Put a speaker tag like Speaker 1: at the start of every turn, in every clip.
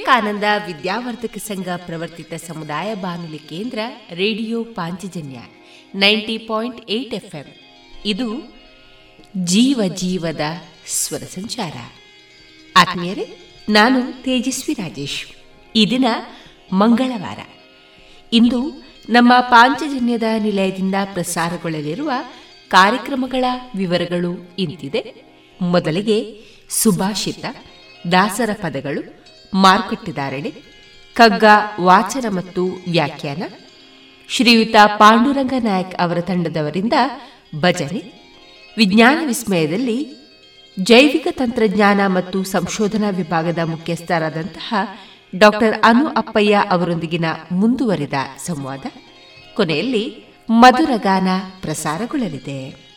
Speaker 1: ವಿವೇಕಾನಂದ ವಿದ್ಯಾವರ್ಧಕ ಸಂಘ ಪ್ರವರ್ತಿತ ಸಮುದಾಯ ಬಾನುಲಿ ಕೇಂದ್ರ radio Panchajanya ninety point eight FM. ಇದು ಜೀವ ಜೀವದ ಸ್ವರ ಸಂಚಾರ. ಆತ್ಮೀಯರೇ, ನಾನು ತೇಜಸ್ವಿ ರಾಜೇಶ್. ಈ ದಿನ ಮಂಗಳವಾರ. ಇಂದು ನಮ್ಮ ಪಾಂಚಜನ್ಯದ ನಿಲಯದಿಂದ ಪ್ರಸಾರಗೊಳ್ಳಲಿರುವ ಕಾರ್ಯಕ್ರಮಗಳ ವಿವರಗಳು ಇಂತಿದೆ. ಮೊದಲಿಗೆ ಸುಭಾಷಿತ ದಾಸರ ಪದಗಳು ಮಾರುಕಟ್ಟೆದಾರಣೆ ಕಗ್ಗ ವಾಚನ ಮತ್ತು ವ್ಯಾಖ್ಯಾನ, ಶ್ರೀಯುತ ಪಾಂಡುರಂಗ ನಾಯಕ್ ಅವರ ತಂಡದವರಿಂದ ಭಜನೆ, ವಿಜ್ಞಾನ ವಿಸ್ಮಯದಲ್ಲಿ ಜೈವಿಕ ತಂತ್ರಜ್ಞಾನ ಮತ್ತು ಸಂಶೋಧನಾ ವಿಭಾಗದ ಮುಖ್ಯಸ್ಥರಾದಂತಹ ಡಾಕ್ಟರ್ ಅನು ಅಪ್ಪಯ್ಯ ಅವರೊಂದಿಗಿನ ಮುಂದುವರಿದ ಸಂವಾದ, ಕೊನೆಯಲ್ಲಿ ಮಧುರಗಾನ ಪ್ರಸಾರಗೊಳ್ಳಲಿದೆ.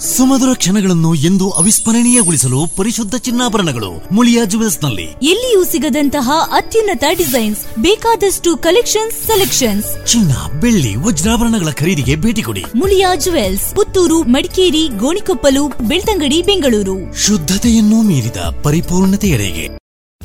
Speaker 2: ಸುಮಧುರ ಕ್ಷಣಗಳನ್ನು ಎಂದು ಅವಿಸ್ಮರಣೀಯಗೊಳಿಸಲು ಪರಿಶುದ್ಧ ಚಿನ್ನಾಭರಣಗಳು ಮುಳಿಯಾ ಜುವೆಲ್ಸ್ನಲ್ಲಿ
Speaker 3: ಎಲ್ಲಿಯೂ ಸಿಗದಂತಹ ಅತ್ಯುನ್ನತ ಡಿಸೈನ್ಸ್ ಬೇಕಾದಷ್ಟು ಕಲೆಕ್ಷನ್ಸ್ ಸೆಲೆಕ್ಷನ್ಸ್.
Speaker 2: ಚಿನ್ನ ಬೆಳ್ಳಿ ವಜ್ರಾಭರಣಗಳ ಖರೀದಿಗೆ ಭೇಟಿ ಕೊಡಿ.
Speaker 3: ಮುಳಿಯಾ ಜುವೆಲ್ಸ್ ಪುತ್ತೂರು ಮಡಿಕೇರಿ ಗೋಣಿಕೊಪ್ಪಲು ಬೆಳ್ತಂಗಡಿ ಬೆಂಗಳೂರು.
Speaker 2: ಶುದ್ಧತೆಯನ್ನು ಮೀರಿದ ಪರಿಪೂರ್ಣತೆಯೆಡೆಗೆ.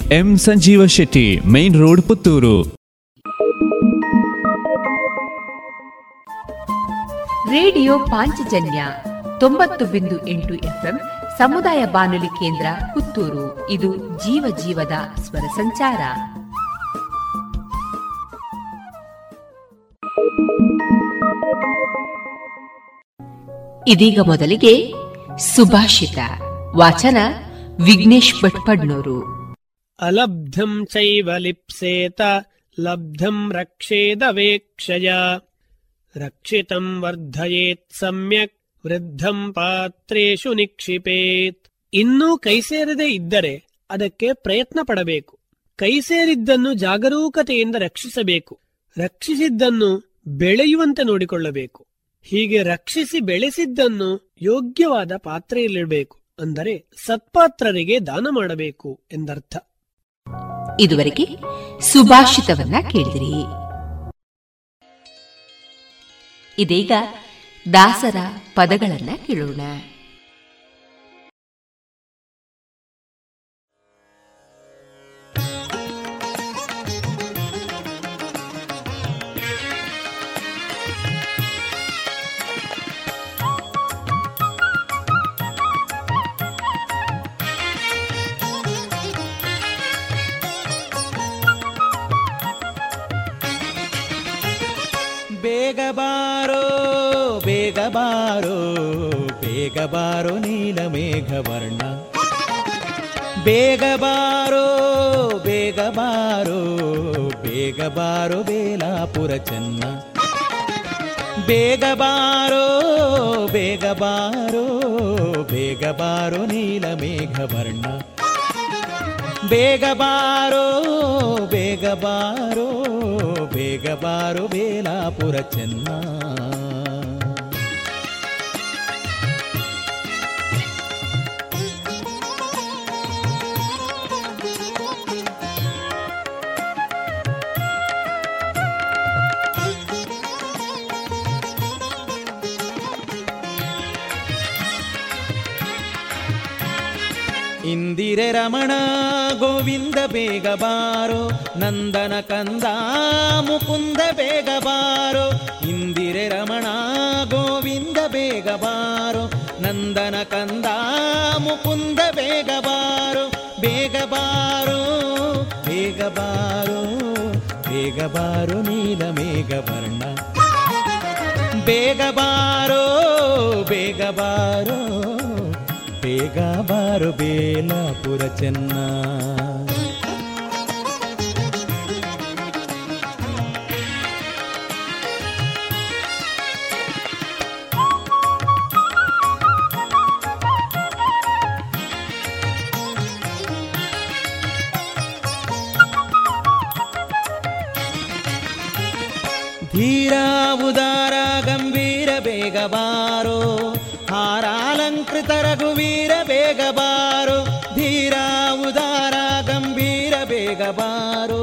Speaker 4: M Sanjeeva Shetty, main road Puttur.
Speaker 1: Radio Panchajanya ತೊಂಬತ್ತು ಬಿಂದು ಎಂಟು ಎಫ್ಎಂ ಸಮುದಾಯ ಬಾನುಲಿ ಕೇಂದ್ರ ಪುತ್ತೂರು. ಇದು ಜೀವ ಜೀವದ ಸ್ವರ ಸಂಚಾರ. ಇದೀಗ ಮೊದಲಿಗೆ ಸುಭಾಷಿತ ವಾಚನ ವಿಘ್ನೇಶ್ ಭಟ್ಪಡ್ನೂರು
Speaker 5: ಅಲಬ್ಧಂ ಚೈವ ಲಿಪ್ಸೇತ ಲಬ್ಧಂ ರಕ್ಷೇದವೇಕ್ಷಯ रक्षितं ವರ್ಧಯೇತ್ ಸಮ್ಯಕ್ ವೃದ್ಧಂ ಪಾತ್ರೇಶು ನಿಕ್ಷಿಪೇತ್ ಇನ್ನೂ ಕೈಸೇರದೆ ಇದ್ದರೆ ಅದಕ್ಕೆ ಪ್ರಯತ್ನ ಪಡಬೇಕು ಕೈಸೇರಿದ್ದನ್ನು ಜಾಗರೂಕತೆಯಿಂದ ರಕ್ಷಿಸಬೇಕು. ರಕ್ಷಿಸಿದ್ದನ್ನು ಬೆಳೆಯುವಂತೆ ನೋಡಿಕೊಳ್ಳಬೇಕು. ಹೀಗೆ ರಕ್ಷಿಸಿ ಬೆಳೆಸಿದ್ದನ್ನು ಯೋಗ್ಯವಾದ ಪಾತ್ರೆಯಲ್ಲಿಡಬೇಕು. ಅಂದರೆ ಸತ್ಪಾತ್ರರಿಗೆ ದಾನ ಮಾಡಬೇಕು ಎಂದರ್ಥ.
Speaker 1: ಇದುವರೆಗೆ ಸುಭಾಷಿತವನ್ನ ಕೇಳಿದಿರಿ. ಇದೀಗ ದಾಸರ ಪದಗಳನ್ನ ಕೇಳೋಣ.
Speaker 6: ಬೇಗ ಬಾರೋ ಬೇಗ ಬಾರೋ ಬೇಗ ಬಾರೋ ನೀಲ ಮೇಘವರ್ಣ ಬೇಗ ಬಾರೋ ಬೇಗ ಬಾರೋ ಬೇಗ ಬಾರೋ ಬೇಲಾಪುರ ಚೆನ್ನ ಬೇಗ ಬಾರೋ ಬೇಗ ಬಾರೋ ಬೇಗ ಬಾರೋ ನೀಲ ಮೇಘ ವರ್ಣ ಬೇಗ ಬಾರೋ ಬೇಗ ಬಾರೋ ಬೇಗ ಬಾರೋ ಬೇಲಾಪುರ ಚೆನ್ನ. ಇಂದಿರೆ ರಮಣ ಗೋವಿಂದ ಬೇಗ ಬಾರೋ, ನಂದನ ಕಂದ ಮುಕುಂದ ಬೇಗ ಬಾರೋ, ಇಂದಿರೆ ರಮಣ ಗೋವಿಂದ ಬೇಗ ಬಾರೋ, ನಂದನ ಕಂದ ಮುಕುಂದ ಬೇಗ ಬಾರೋ ಬೇಗ ಬಾರೋ ಬೇಗ ಬಾರೋ ಬೇಗ ಬಾರೋ ನೀಲ ಮೇಘ ವರ್ಣ. ಬೇಗ ಬಾರೋ ಬೇಗ ಬಾರೋ. ಬೇಗ ಬಾರು ಬೇಲಾಪುರ ಚೆನ್ನ ಧೀರ ಉದಾರ ಗಂಭೀರ ಬೇಗ ಬಾರೋ ಹಾರಾಲಂಕೃತ ರಘುವೀರ ಬೇಗ ಬಾರೋ ಧೀರ ಉದಾರ ಗಂಭೀರ ಬೇಗ ಬಾರೋ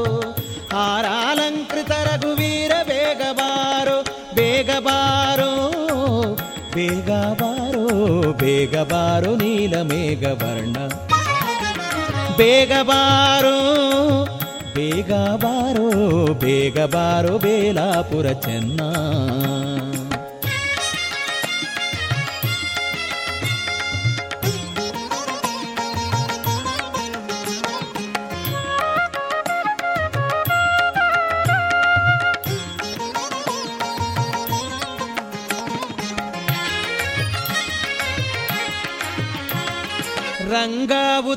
Speaker 6: ಹಾರಾಲಂಕೃತ ರಘುವೀರ ಬೇಗ ಬಾರೋ ಬೇಗ ಬಾರೋ ಬೇಗ ಬಾರೋ ಬೇಗ ಬಾರೋ ನೀಲ ಮೇಘ ವರ್ಣ ಬೇಗ ಬಾರೋ ಬೇಗ ಬಾರೋ ಬೇಗ ಬಾರೋ ಬೇಲಾಪುರ ಚೆನ್ನ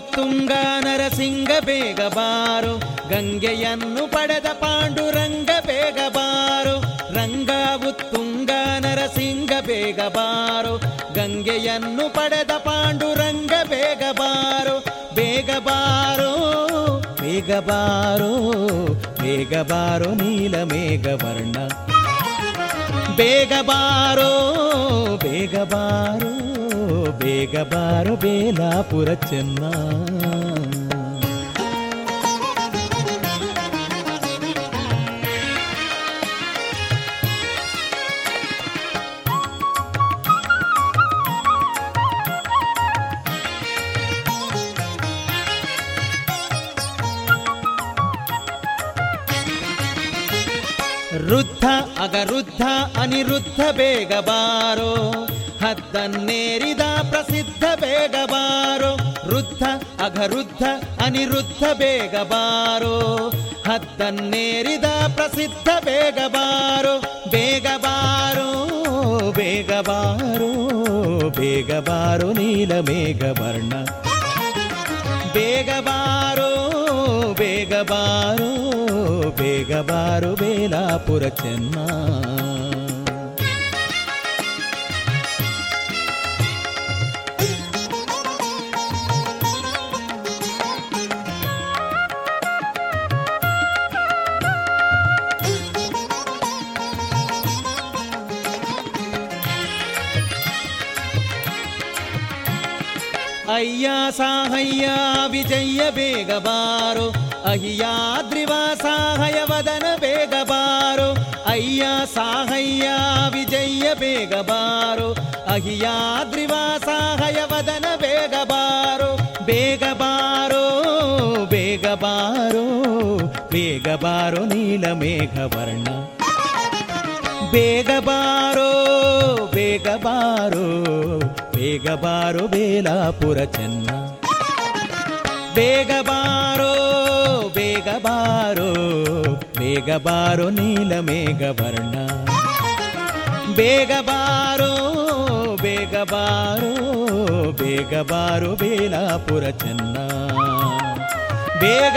Speaker 6: ಉತ್ತುಂಗ ನರಸಿಂಗ ಬೇಗ ಬಾರೋ. ಗಂಗೆಯನ್ನು ಪಡೆದ ಪಾಂಡುರಂಗ ಬೇಗ ಬಾರೋ. ರಂಗ ಉತ್ತುಂಗ ನರಸಿಂಗ ಬೇಗ ಬಾರೋ. ಗಂಗೆಯನ್ನು ಪಡೆದ ಪಾಂಡುರಂಗ ಬೇಗ ಬಾರೋ. ಬೇಗ ಬಾರೋ ಬೇಗ ಬಾರೋ, ಬೇಗ ನೀಲ ಮೇಘ ವರ್ಣ. ಬೇಗ ಬಾರೋ ಬೇಗ ಬಾರೋ. ಬೇಗ ಬಾರೋ ಬೇಲಾಪುರ ಚೆನ್ನ ವೃದ್ಧ ಅಗರುದ್ಧ ಅನಿರುದ್ಧ ಬೇಗ ಬಾರೋ ಹದ್ದನ್ನೇರಿದ ಪ್ರಸಿದ್ಧ ಬೇಗ ಬಾರೋ, ವೃದ್ಧ ಅಗರುದ್ಧ ಅನಿರುದ್ಧ ಬೇಗ ಬಾರೋ. ಹದ್ದನ್ನೇರಿದ ಪ್ರಸಿದ್ಧ ಬೇಗ ಬಾರೋ ಬೇಗ ಬಾರೋ ಬೇಗ ಬಾರೋ ಬೇಗ ಬಾರೋ ನೀಲ ಮೇಘ ವರ್ಣ. ಬೇಗ ಬಾರೋ ಬೇಗ ಬಾರೋ ಬೇಗ ಬಾರೋ ಬೇಲಾಪುರ ಚೆನ್ನ. ಅಯ್ಯ ಸಾಹಯ್ಯ ವಿಜಯ ಬೇಗ ಬಾರೋ. ಅಹಿಯಾದ್ರಿವಾ ಸಾಹಯ, ವದನ ಬೇಗ ಬಾರೋ. ಅಯ್ಯ ಸಾಹಯ್ಯ ವಿಜಯ ಬೇಗ ಬಾರೋ. ಅಹಿಯಾದ್ರಿವಾ ಸಾಹಯ, ವದನ ಬೇಗ ಬಾರೋ. ಬೇಗ ಬಾರೋ ಬೇಗ ಬಾರೋ. ಬೇಗ ಬಾರೋ ನೀಲ ಮೇಘ ವರ್ಣ ಬೇಗ ಬಾರೋ ಬೇಗ ಬಾರೋ. ಬೇಗ ಬಾರೋ ಬೇಲಾಪುರ ಚೆನ್ನ ಬೇಗ ಬಾರೋ ಬೇಗ ಬಾರೋ ಬೇಗ ಬಾರೋ ನೀಲ ಮೇಘ ವರ್ಣ ಬೇಗ ಬಾರೋ ಬೇಗ ಬಾರೋ ಬೇಗ ಬಾರೋ ಬೇಲಾಪುರ ಚೆನ್ನ ಬೇಗ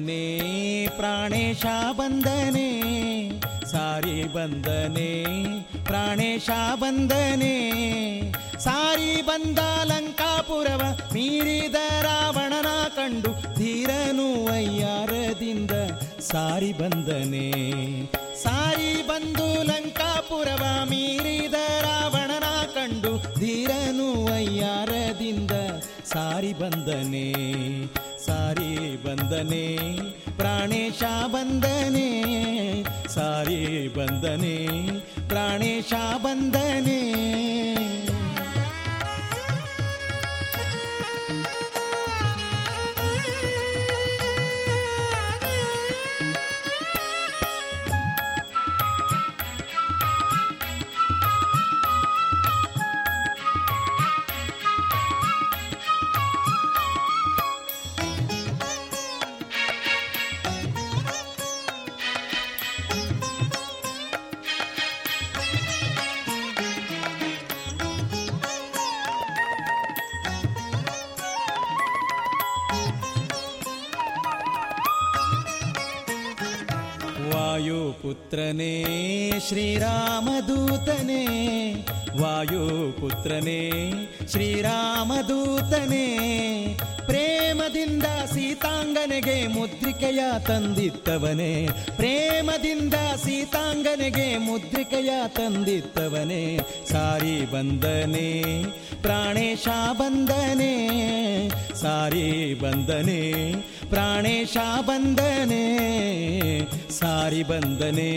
Speaker 6: ಬಂದನೆ ಪ್ರಾಣೇಶ ಬಂದನೆ ಸಾರಿ ಬಂದನೆ ಪ್ರಾಣೇಶ ಬಂದನೆ ಸಾರಿ ಬಂದ ಲಂಕಾಪುರವ ಮೀರಿದ ರಾವಣನ ಕಂಡು ಧೀರನು ಅಯ್ಯಾರದಿಂದ ಸಾರಿ ಬಂದನೆ ಸಾರಿ ಬಂದು ಲಂಕಾಪುರವ ಮೀರಿದ ರಾವಣನ ಕಂಡು ಧೀರನು ಅಯ್ಯಾರದಿಂದ ಸಾರಿ ಬಂದನೆ बने बन्दने प्राणेशा बन्दने सारे बन्दने प्राणेशा बन्दने बन्धने ವಾಯುಪುತ್ರನೇ ಶ್ರೀರಾಮದೂತನೇ, ಪ್ರೇಮದಿಂದ ಸೀತಾಂಗನೆಗೆ ಮುದ್ರಿಕೆಯ ತಂದಿತ್ತವನೇ ಪ್ರೇಮದಿಂದ ಸೀತಾಂಗನೆಗೆ ಮುದ್ರಿಕೆಯ ತಂದಿತ್ತವನೇ ಸಾರಿ ಬಂದನೆ ಪ್ರಾಣೇಶ ಬಂದನೆ ಸಾರಿ ಬಂದನೆ ಪ್ರಾಣೇಶ ಬಂದನೆ ಸಾರಿ ಬಂದನೆ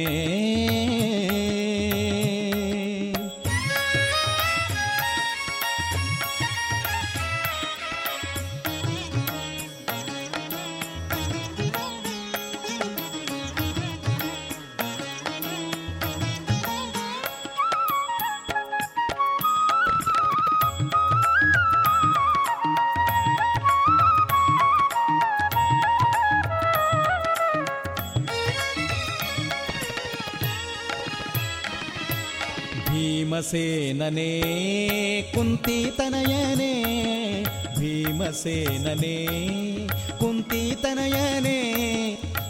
Speaker 6: భీమసేననే కుంతి తనయనే భీమసేననే కుంతి తనయనే.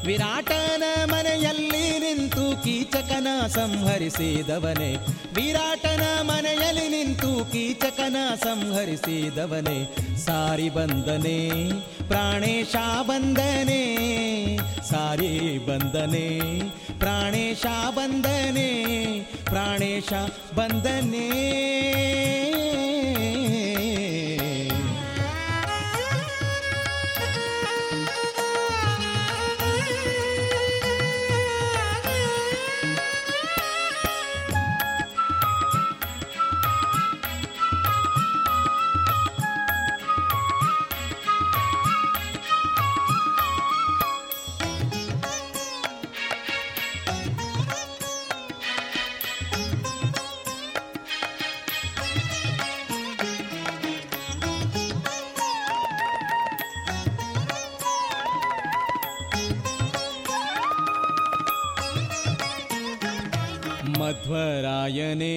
Speaker 6: ವಿರಾಟನ ಮನೆಯಲ್ಲಿ ನಿಂತು ಕೀಚಕನ ಸಂಹರಿಸಿದವನೇ. ವಿರಾಟನ ಮನೆಯಲ್ಲಿ ನಿಂತು ಕೀಚಕನ ಸಂಹರಿಸಿದವನೇ. ಸಾರಿ ಬಂದನೆ, ಪ್ರಾಣೇಶ ಬಂದನೆ, ಸಾರಿ ಬಂದನೆ, ಪ್ರಾಣೇಶ ಬಂದನೆ ಪ್ರಾಣೇಶ ಬಂದನೆ. मध्वरायणे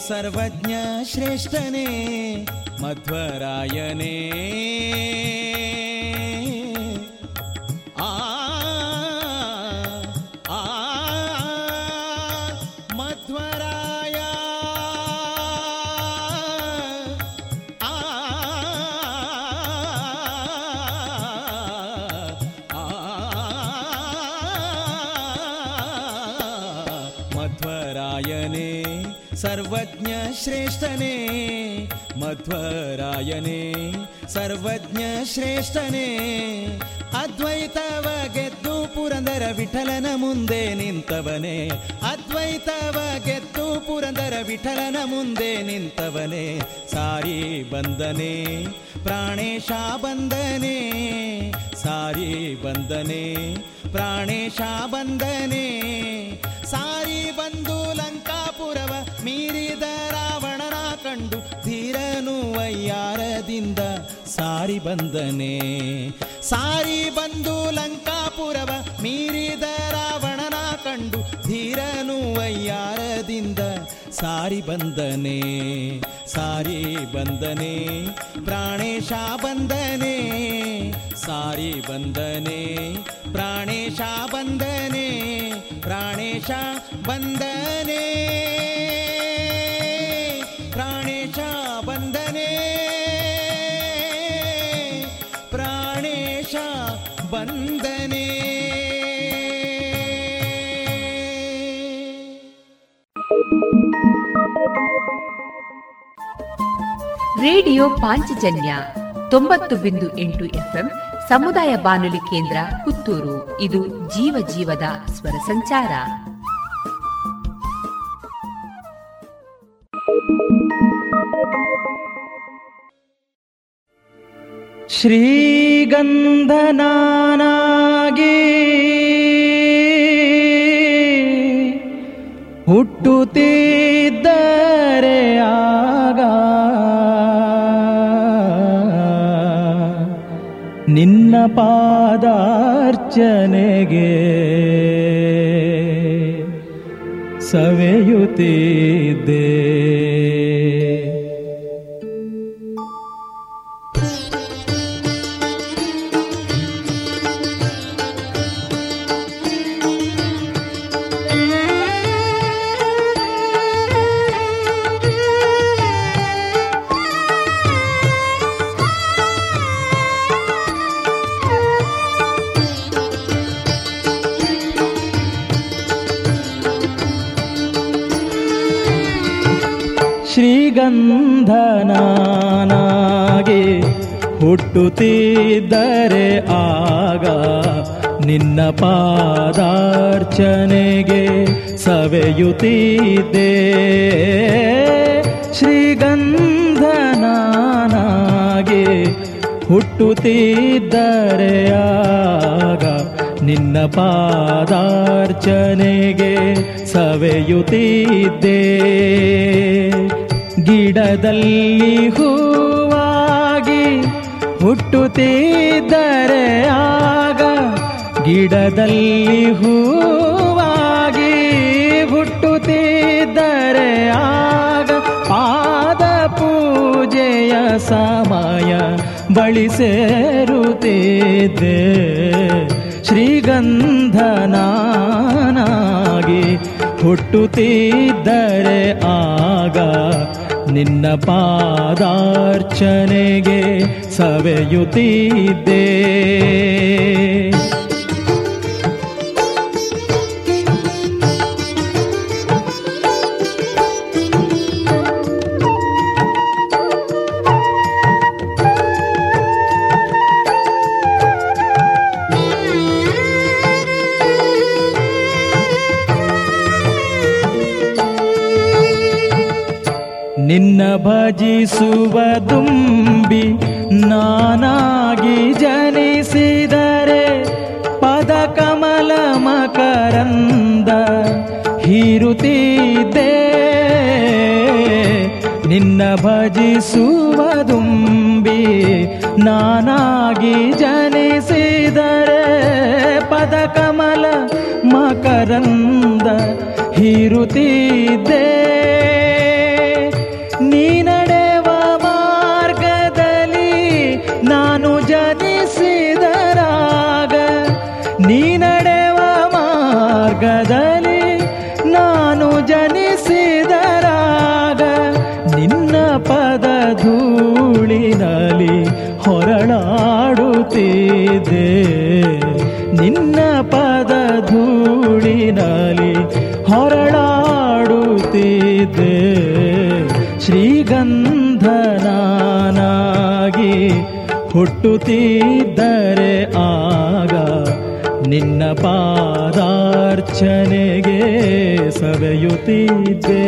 Speaker 6: सर्वज्ञ श्रेष्ठने
Speaker 7: मध्वरायणे ಶ್ರೇಷ್ಠನೇ ಮಧ್ವರಾಯನೇ ಸರ್ವಜ್ಞ ಶ್ರೇಷ್ಠನೇ ಅದ್ವೈತವ ಗೆದ್ದು ಪುರಂದರ ವಿಠಲನ ಮುಂದೆ ನಿಂತವನೇ. ಅದ್ವೈತವ ಗೆದ್ದು ಪುರಂದರ ವಿಠಲನ ಮುಂದೆ ನಿಂತವನೇ. ಸಾರಿ ಬಂದನೆ, ಪ್ರಾಣೇಶ ಬಂದನೆ. ಸಾರಿ ಬಂದನೆ, ಪ್ರಾಣೇಶ ಬಂದನೆ. ಸಾರಿ ಬಂದು ಲಂಕಾಪುರವ ಮೀರಿದರ ಕಂಡು ಧೀರನು ವಯ್ಯಾರದಿಂದ ಸಾರಿ ಬಂದನೆ. ಸಾರಿ ಬಂದು ಲಂಕಾಪುರವ ಮೀರಿದ ರಾವಣನ ಕಂಡು ಧೀರನು ವಯ್ಯಾರದಿಂದ ಸಾರಿ ಬಂದನೆ. ಸಾರಿ ಬಂದನೆ, ಪ್ರಾಣೇಶ ಬಂದನೆ. ಸಾರಿ ಬಂದನೆ, ಪ್ರಾಣೇಶ ಬಂದನೆ ಪ್ರಾಣೇಶ ಬಂದನೆ.
Speaker 8: ರೇಡಿಯೋ ಪಾಂಚಜನ್ಯ ತೊಂಬತ್ತು ಬಿಂದು ಎಂಟು ಎಫ್ಎಂ ಸಮುದಾಯ ಬಾನುಲಿ ಕೇಂದ್ರ ಪುತ್ತೂರು. ಇದು ಜೀವ ಜೀವದ ಸ್ವರ ಸಂಚಾರ.
Speaker 7: ಶ್ರೀಗಂಧನಾನಾಗಿ ಹುಟ್ಟುತ್ತಿದ್ದರೆ ಆಗ ನಿನ್ನ ಪಾದಾರ್ಚನೆಗೆ ಸವೆಯುತ್ತಿದ್ದೆ. ಶ್ರೀಗಂಧನಾಗಿ ಹುಟ್ಟುತ್ತಿದ್ದರೆ ಆಗ ನಿನ್ನ ಪಾದಾರ್ಚನೆಗೆ ಸವೆಯುತ್ತಿದ್ದೆ. ಶ್ರೀಗಂಧನಾನಾಗಿ ಹುಟ್ಟುತ್ತಿದ್ದರೆ ಆಗ ನಿನ್ನ ಪಾದಾರ್ಚನೆಗೆ ಸವೆಯುತ್ತಿದ್ದೆ. ಗಿಡದಲ್ಲಿ ಹೂವಾಗಿ ಹುಟ್ಟುತ್ತಿದ್ದರೆ ಆಗ ಗಿಡದಲ್ಲಿ ಹೂವಾಗಿ ಹುಟ್ಟುತ್ತಿದ್ದರೆ ಆಗ ಪಾದ ಪೂಜೆಯ ಸಮಯ ಬಳಿ ಸೇರುತ್ತಿದ್ದೆ. ಶ್ರೀಗಂಧನಾಗಿ ಹುಟ್ಟುತ್ತಿದ್ದರೆ ಆಗ ನಿನ್ನ ಪಾದಾರ್ಚನೆಗೆ ಸವೆಯುತ್ತಿದ್ದೆ. ನಿನ್ನ ಭಜಿಸುವ ದುಂಬಿ ನಾನಾಗಿ ಜನಿಸಿದರೆ ಪದ ಕಮಲ ಮಕರಂದ ಹೀರುತ್ತಿದ್ದೆ. ಹುಟ್ಟುತ್ತಿದ್ದರೆ ಆಗ ನಿನ್ನ ಪಾದಾರ್ಚನೆಗೆ ಸವೆಯುತ್ತಿದ್ದೆ.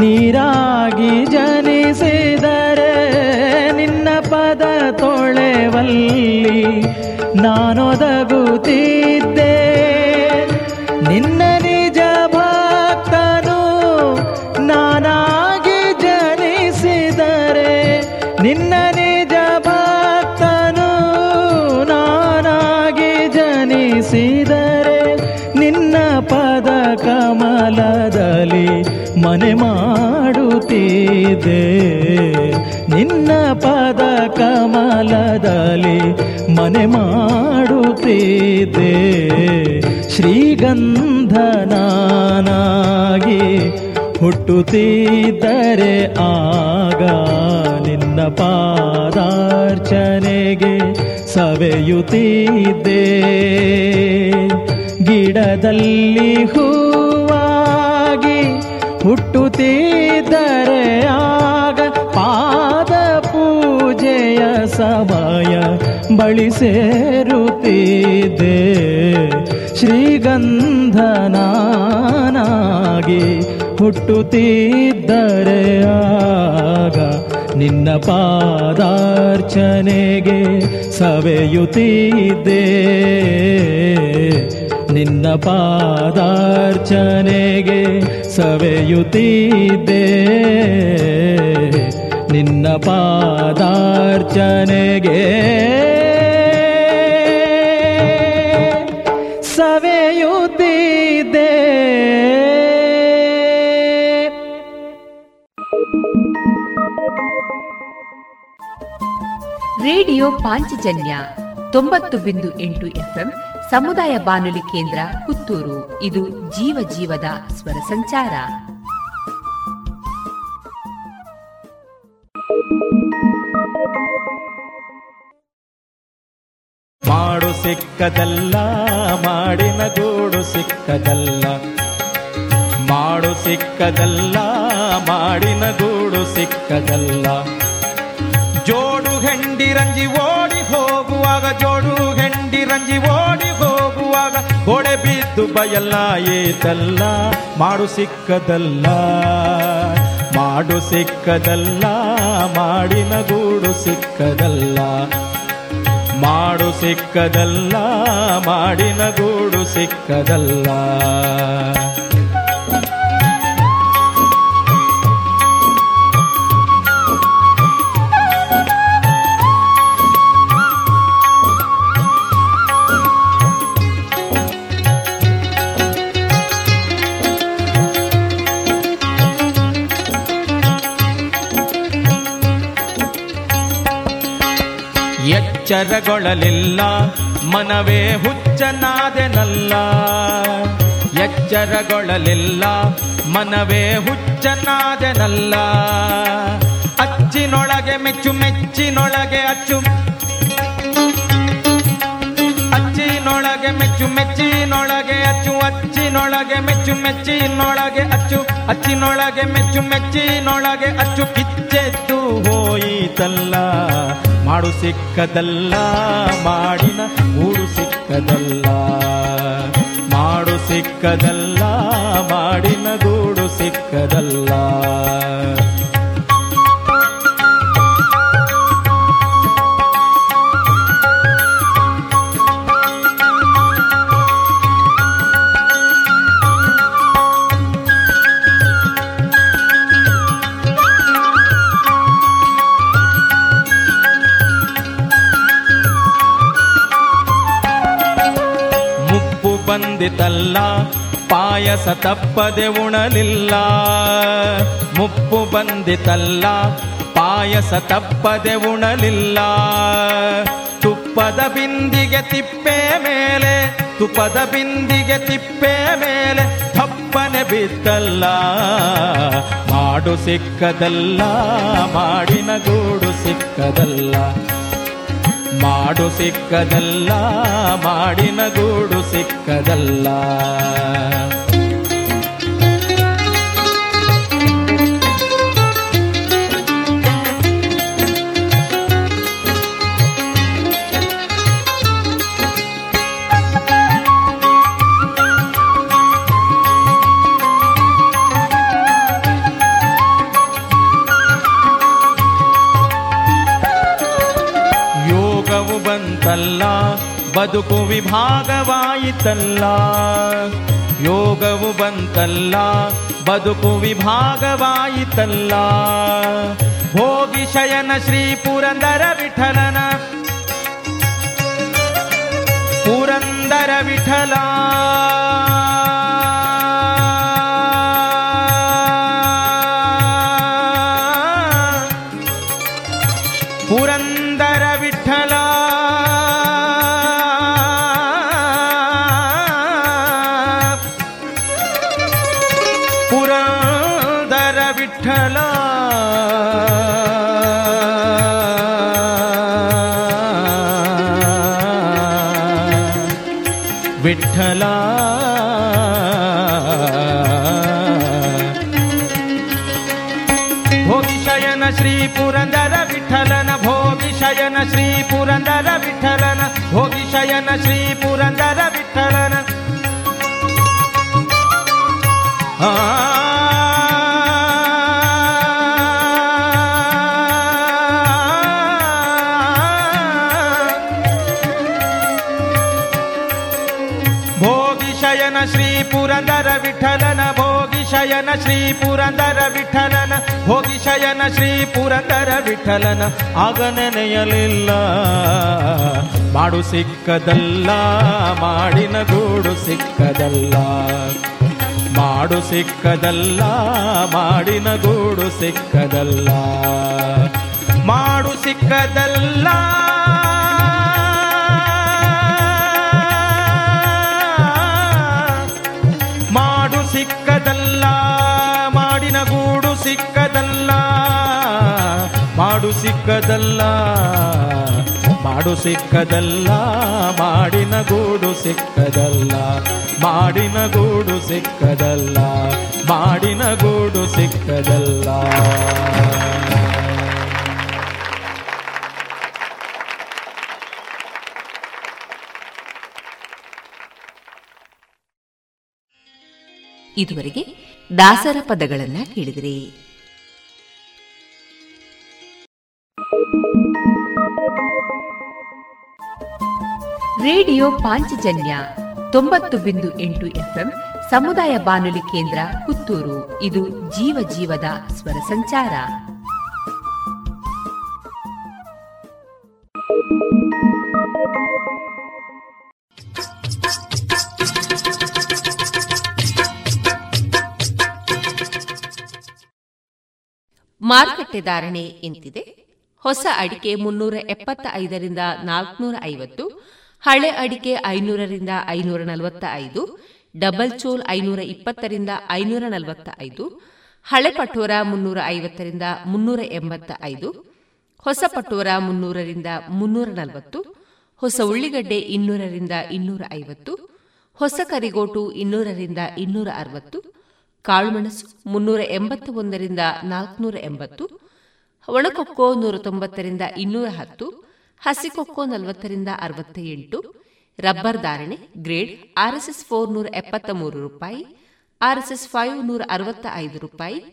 Speaker 7: ನೀರಾಗಿ ಜನಿಸಿದರೆ ನಿನ್ನ ಪದ ತೊಳೆವಲ್ಲಿ ನಾನೊದಗುತ್ತಿದ್ದೆ ಮಾಡುತ್ತಿದ್ದೆ ನಿನ್ನ ಪದ ಕಮಲದಲ್ಲಿ ಮನೆ ಮಾಡುತ್ತಿದ್ದೆ. ಶ್ರೀಗಂಧನಾಗಿ ಹುಟ್ಟುತ್ತಿದ್ದರೆ ಆಗ ನಿನ್ನ ಪಾದಾರ್ಚನೆಗೆ ಸವೆಯುತ್ತಿದ್ದೆ. ಗಿಡದಲ್ಲಿ ಹೂವಾಗಿ ಸಮಯ ಬಳಿ ಸೇರುತ್ತಿದೆ ಶ್ರೀಗಂಧನಾಗಿ ಹುಟ್ಟುತ್ತಿದ್ದರೆ ಆಗ ನಿನ್ನ ಪಾದಾರ್ಚನೆಗೆ ಸವೆಯುತ್ತಿದ್ದೆ. ನಿನ್ನ ಪಾದಾರ್ಚನೆಗೆ ಸವೆಯುತ್ತಿದ್ದೆ. ನಿನ್ನ ಪಾದಾರ್ಚನೆಗೆ ಸವೆಯುತ್ತಿದ್ದೆ.
Speaker 8: ರೇಡಿಯೋ ಪಾಂಚಜನ್ಯ ತೊಂಬತ್ತು ಬಿಂದು ಎಂಟು ಎಫ್ಎಂ ಸಮುದಾಯ ಬಾನುಲಿ ಕೇಂದ್ರ ಪುತ್ತೂರು. ಇದು ಜೀವ ಜೀವದ ಸ್ವರ ಸಂಚಾರ.
Speaker 7: ಮಾಡು ಸಿಕ್ಕದಲ್ಲ, ಮಾಡಿನ ಗೂಡು ಸಿಕ್ಕದಲ್ಲ. ಮಾಡು ಸಿಕ್ಕದಲ್ಲ, ಮಾಡಿನ ಗೂಡು ಸಿಕ್ಕದಲ್ಲ. ಜೋಡು ಹೆಂಡಿ ರಂಜಿ ಓಡಿ ಹೋಗುವಾಗ, ಜೋಡು ಹೆಂಡಿ ರಂಜಿ ಓಡಿ ಹೋಗುವಾಗ, ಗೋಡೆ ಬಿದ್ದು ಬಯಲ್ಲ, ಏತಲ್ಲ. ಮಾಡು ಸಿಕ್ಕದಲ್ಲ. ಮಾಡು ಸಿಕ್ಕದಲ್ಲ ಮಾಡಿನ ಗೂಡು ಸಿಕ್ಕದಲ್ಲ. ಮಾಡು ಸಿಕ್ಕದಲ್ಲ ಮಾಡಿನ ಗೂಡು ಸಿಕ್ಕದಲ್ಲ. ಎಚ್ಚರಗೊಳ್ಳಲಿಲ್ಲ, ಮನವೇ ಹುಚ್ಚನಾದೆನಲ್ಲ. ಎಚ್ಚರಗೊಳ್ಳಲಿಲ್ಲ, ಮನವೇ ಹುಚ್ಚನಾದೆನಲ್ಲ. ಅಚ್ಚಿನೊಳಗೆ ಮೆಚ್ಚು, ಮೆಚ್ಚಿನೊಳಗೆ ಅಚ್ಚು. ಅಚ್ಚಿನೊಳಗೆ ಮೆಚ್ಚು, ಮೆಚ್ಚಿನೊಳಗೆ ಅಚ್ಚು. ಅಚ್ಚಿನೊಳಗೆ ಮೆಚ್ಚು, ಮೆಚ್ಚಿನೊಳಗೆ ಅಚ್ಚು. ಅಚ್ಚಿನೊಳಗೆ ಮೆಚ್ಚು, ಮೆಚ್ಚಿನೊಳಗೆ ಅಚ್ಚು. ಕಿಚ್ಚೆದ್ದು ಹೋಯಿತಲ್ಲ. ಮಾಡು ಸಿಕ್ಕದಲ್ಲ ಮಾಡಿನ ಊರು ಸಿಕ್ಕದಲ್ಲ. ಮಾಡು ಸಿಕ್ಕದಲ್ಲ ಮಾಡಿನ ಗೂಡು ಸಿಕ್ಕದಲ್ಲ. ಬಂದಿತಲ್ಲ,
Speaker 9: ಪಾಯಸ ತಪ್ಪದೆ ಉಣಲಿಲ್ಲ. ಮುಪ್ಪು ಬಂದಿತಲ್ಲ, ಪಾಯಸ ತಪ್ಪದೆ ಉಣಲಿಲ್ಲ. ತುಪ್ಪದ ಬಿಂದಿಗೆ ತಿಪ್ಪೆ ಮೇಲೆ, ತುಪ್ಪದ ಬಿಂದಿಗೆ ತಿಪ್ಪೆ ಮೇಲೆ ತಪ್ಪನೆ ಬಿದ್ದಲ್ಲ. ಮಾಡು ಸಿಕ್ಕದಲ್ಲ, ಮಾಡಿನ ಗೂಡು ಸಿಕ್ಕದಲ್ಲ. ಮಾಡು ಸಿಕ್ಕದಲ್ಲ ಮಾಡಿನ ಗೂಡು ಸಿಕ್ಕದಲ್ಲ. ಬದುಕು ವಿಭಾಗವಾಯಿತಲ್ಲ ಯೋಗವು ಬಂತಲ್ಲ ಬದುಕು ವಿಭಾಗವಾಯಿತಲ್ಲ. ಭೋಗಿ ಶಯನ ಶ್ರೀ ಪುರಂದರ ವಿಠಲನ ಪುರಂದರ ವಿಠಲ. ಪುರಂದರ ವಿಠಲನ, ಹೋಗಿ ಶಯನ ಶ್ರೀ ಪುರಂದರ ವಿಠಲನ, ಆಗ ನೆನೆಯಲಿಲ್ಲ. ಮಾಡು ಸಿಕ್ಕದಲ್ಲ, ಮಾಡಿನ ಗೂಡು ಸಿಕ್ಕದಲ್ಲ. ಮಾಡು ಸಿಕ್ಕದಲ್ಲ, ಮಾಡಿನ ಗೂಡು ಸಿಕ್ಕದಲ್ಲ. ಮಾಡು ಸಿಕ್ಕದಲ್ಲ. ಸಿಕ್ಕದಲ್ಲ, ಮಾಡು ಸಿಕ್ಕದಲ್ಲ ಮಾಡು ಸಿಕ್ಕದಲ್ಲ, ಮಾಡಿನ ಗೂಡು ಸಿಕ್ಕದಲ್ಲ, ಮಾಡಿನ ಗೂಡು ಸಿಕ್ಕದಲ್ಲ, ಮಾಡಿನ ಗೂಡು ಸಿಕ್ಕದಲ್ಲ.
Speaker 1: ಇದುವರೆಗೆ ದಾಸರ ಪದಗಳನ್ನ ಕೇಳಿದಿರಿ. ರೇಡಿಯೋ ಪಾಂಚಜನ್ಯ ತೊಂಬತ್ತು ಬಿಂದು ಎಂಟು ಎಫ್ಎಂ ಸಮುದಾಯ ಬಾನುಲಿ ಕೇಂದ್ರ ಪುತ್ತೂರು. ಇದು ಜೀವ ಜೀವದ ಸ್ವರ ಸಂಚಾರ. ಮಾರುಕಟ್ಟೆ ಧಾರಣೆ ಇಂತಿದೆ ಹೊಸ ಅಡಿಕೆ ಮುನ್ನೂರ ಎಪ್ಪತ್ತ ಐದರಿಂದ ನಾಲ್ಕನೂರ ಐವತ್ತು ಹಳೆ ಅಡಿಕೆ ಐನೂರರಿಂದ ಐನೂರ ನಲವತ್ತ ಐದು ಡಬಲ್ ಚೋಲ್ ಐನೂರ ಇಪ್ಪತ್ತರಿಂದ ಐನೂರ ನಲವತ್ತ ಐದು ಹಳೆ ಪಟೋರ ಮುನ್ನೂರ ಐವತ್ತರಿಂದ ಮುನ್ನೂರ ಎಂಬತ್ತ ಐದು ಹೊಸ ಪಟೋರ ಮುನ್ನೂರರಿಂದ ಮುನ್ನೂರ ನಲವತ್ತು ಹೊಸ ಉಳ್ಳಿಗಡ್ಡೆ ಇನ್ನೂರರಿಂದ ಇನ್ನೂರ ಐವತ್ತು ಹೊಸ ಕರಿಗೋಟು ಇನ್ನೂರರಿಂದ ಇನ್ನೂರ ಅರವತ್ತು ಕಾಳುಮೆಣಸು ಮುನ್ನೂರ ಎಂಬತ್ತ ಒಂದರಿಂದ ನಾಲ್ಕುನೂರ ಎಂಬತ್ತು ಒಣಕೊಕ್ಕೋ ನೂರ ತೊಂಬತ್ತರಿಂದ ಇನ್ನೂರ ಹತ್ತು ಹಸಿಕೊಕ್ಕೋ ನಲವತ್ತರಿಂದ ಅರವತ್ತ ಎಂಟು ರಬ್ಬರ್ ಧಾರಣೆ, ಗ್ರೇಡ್, ಆರ್ಎಸ್ಎಸ್ ಫೋರ್ ನೂರ ಎಪ್ಪತ್ತ ಮೂರು ರೂಪಾಯಿ, ಆರ್ಎಸ್ಎಸ್ ಫೈವ್ ನೂರ ಅರವತ್ತ ಐದು ರೂಪಾಯಿ,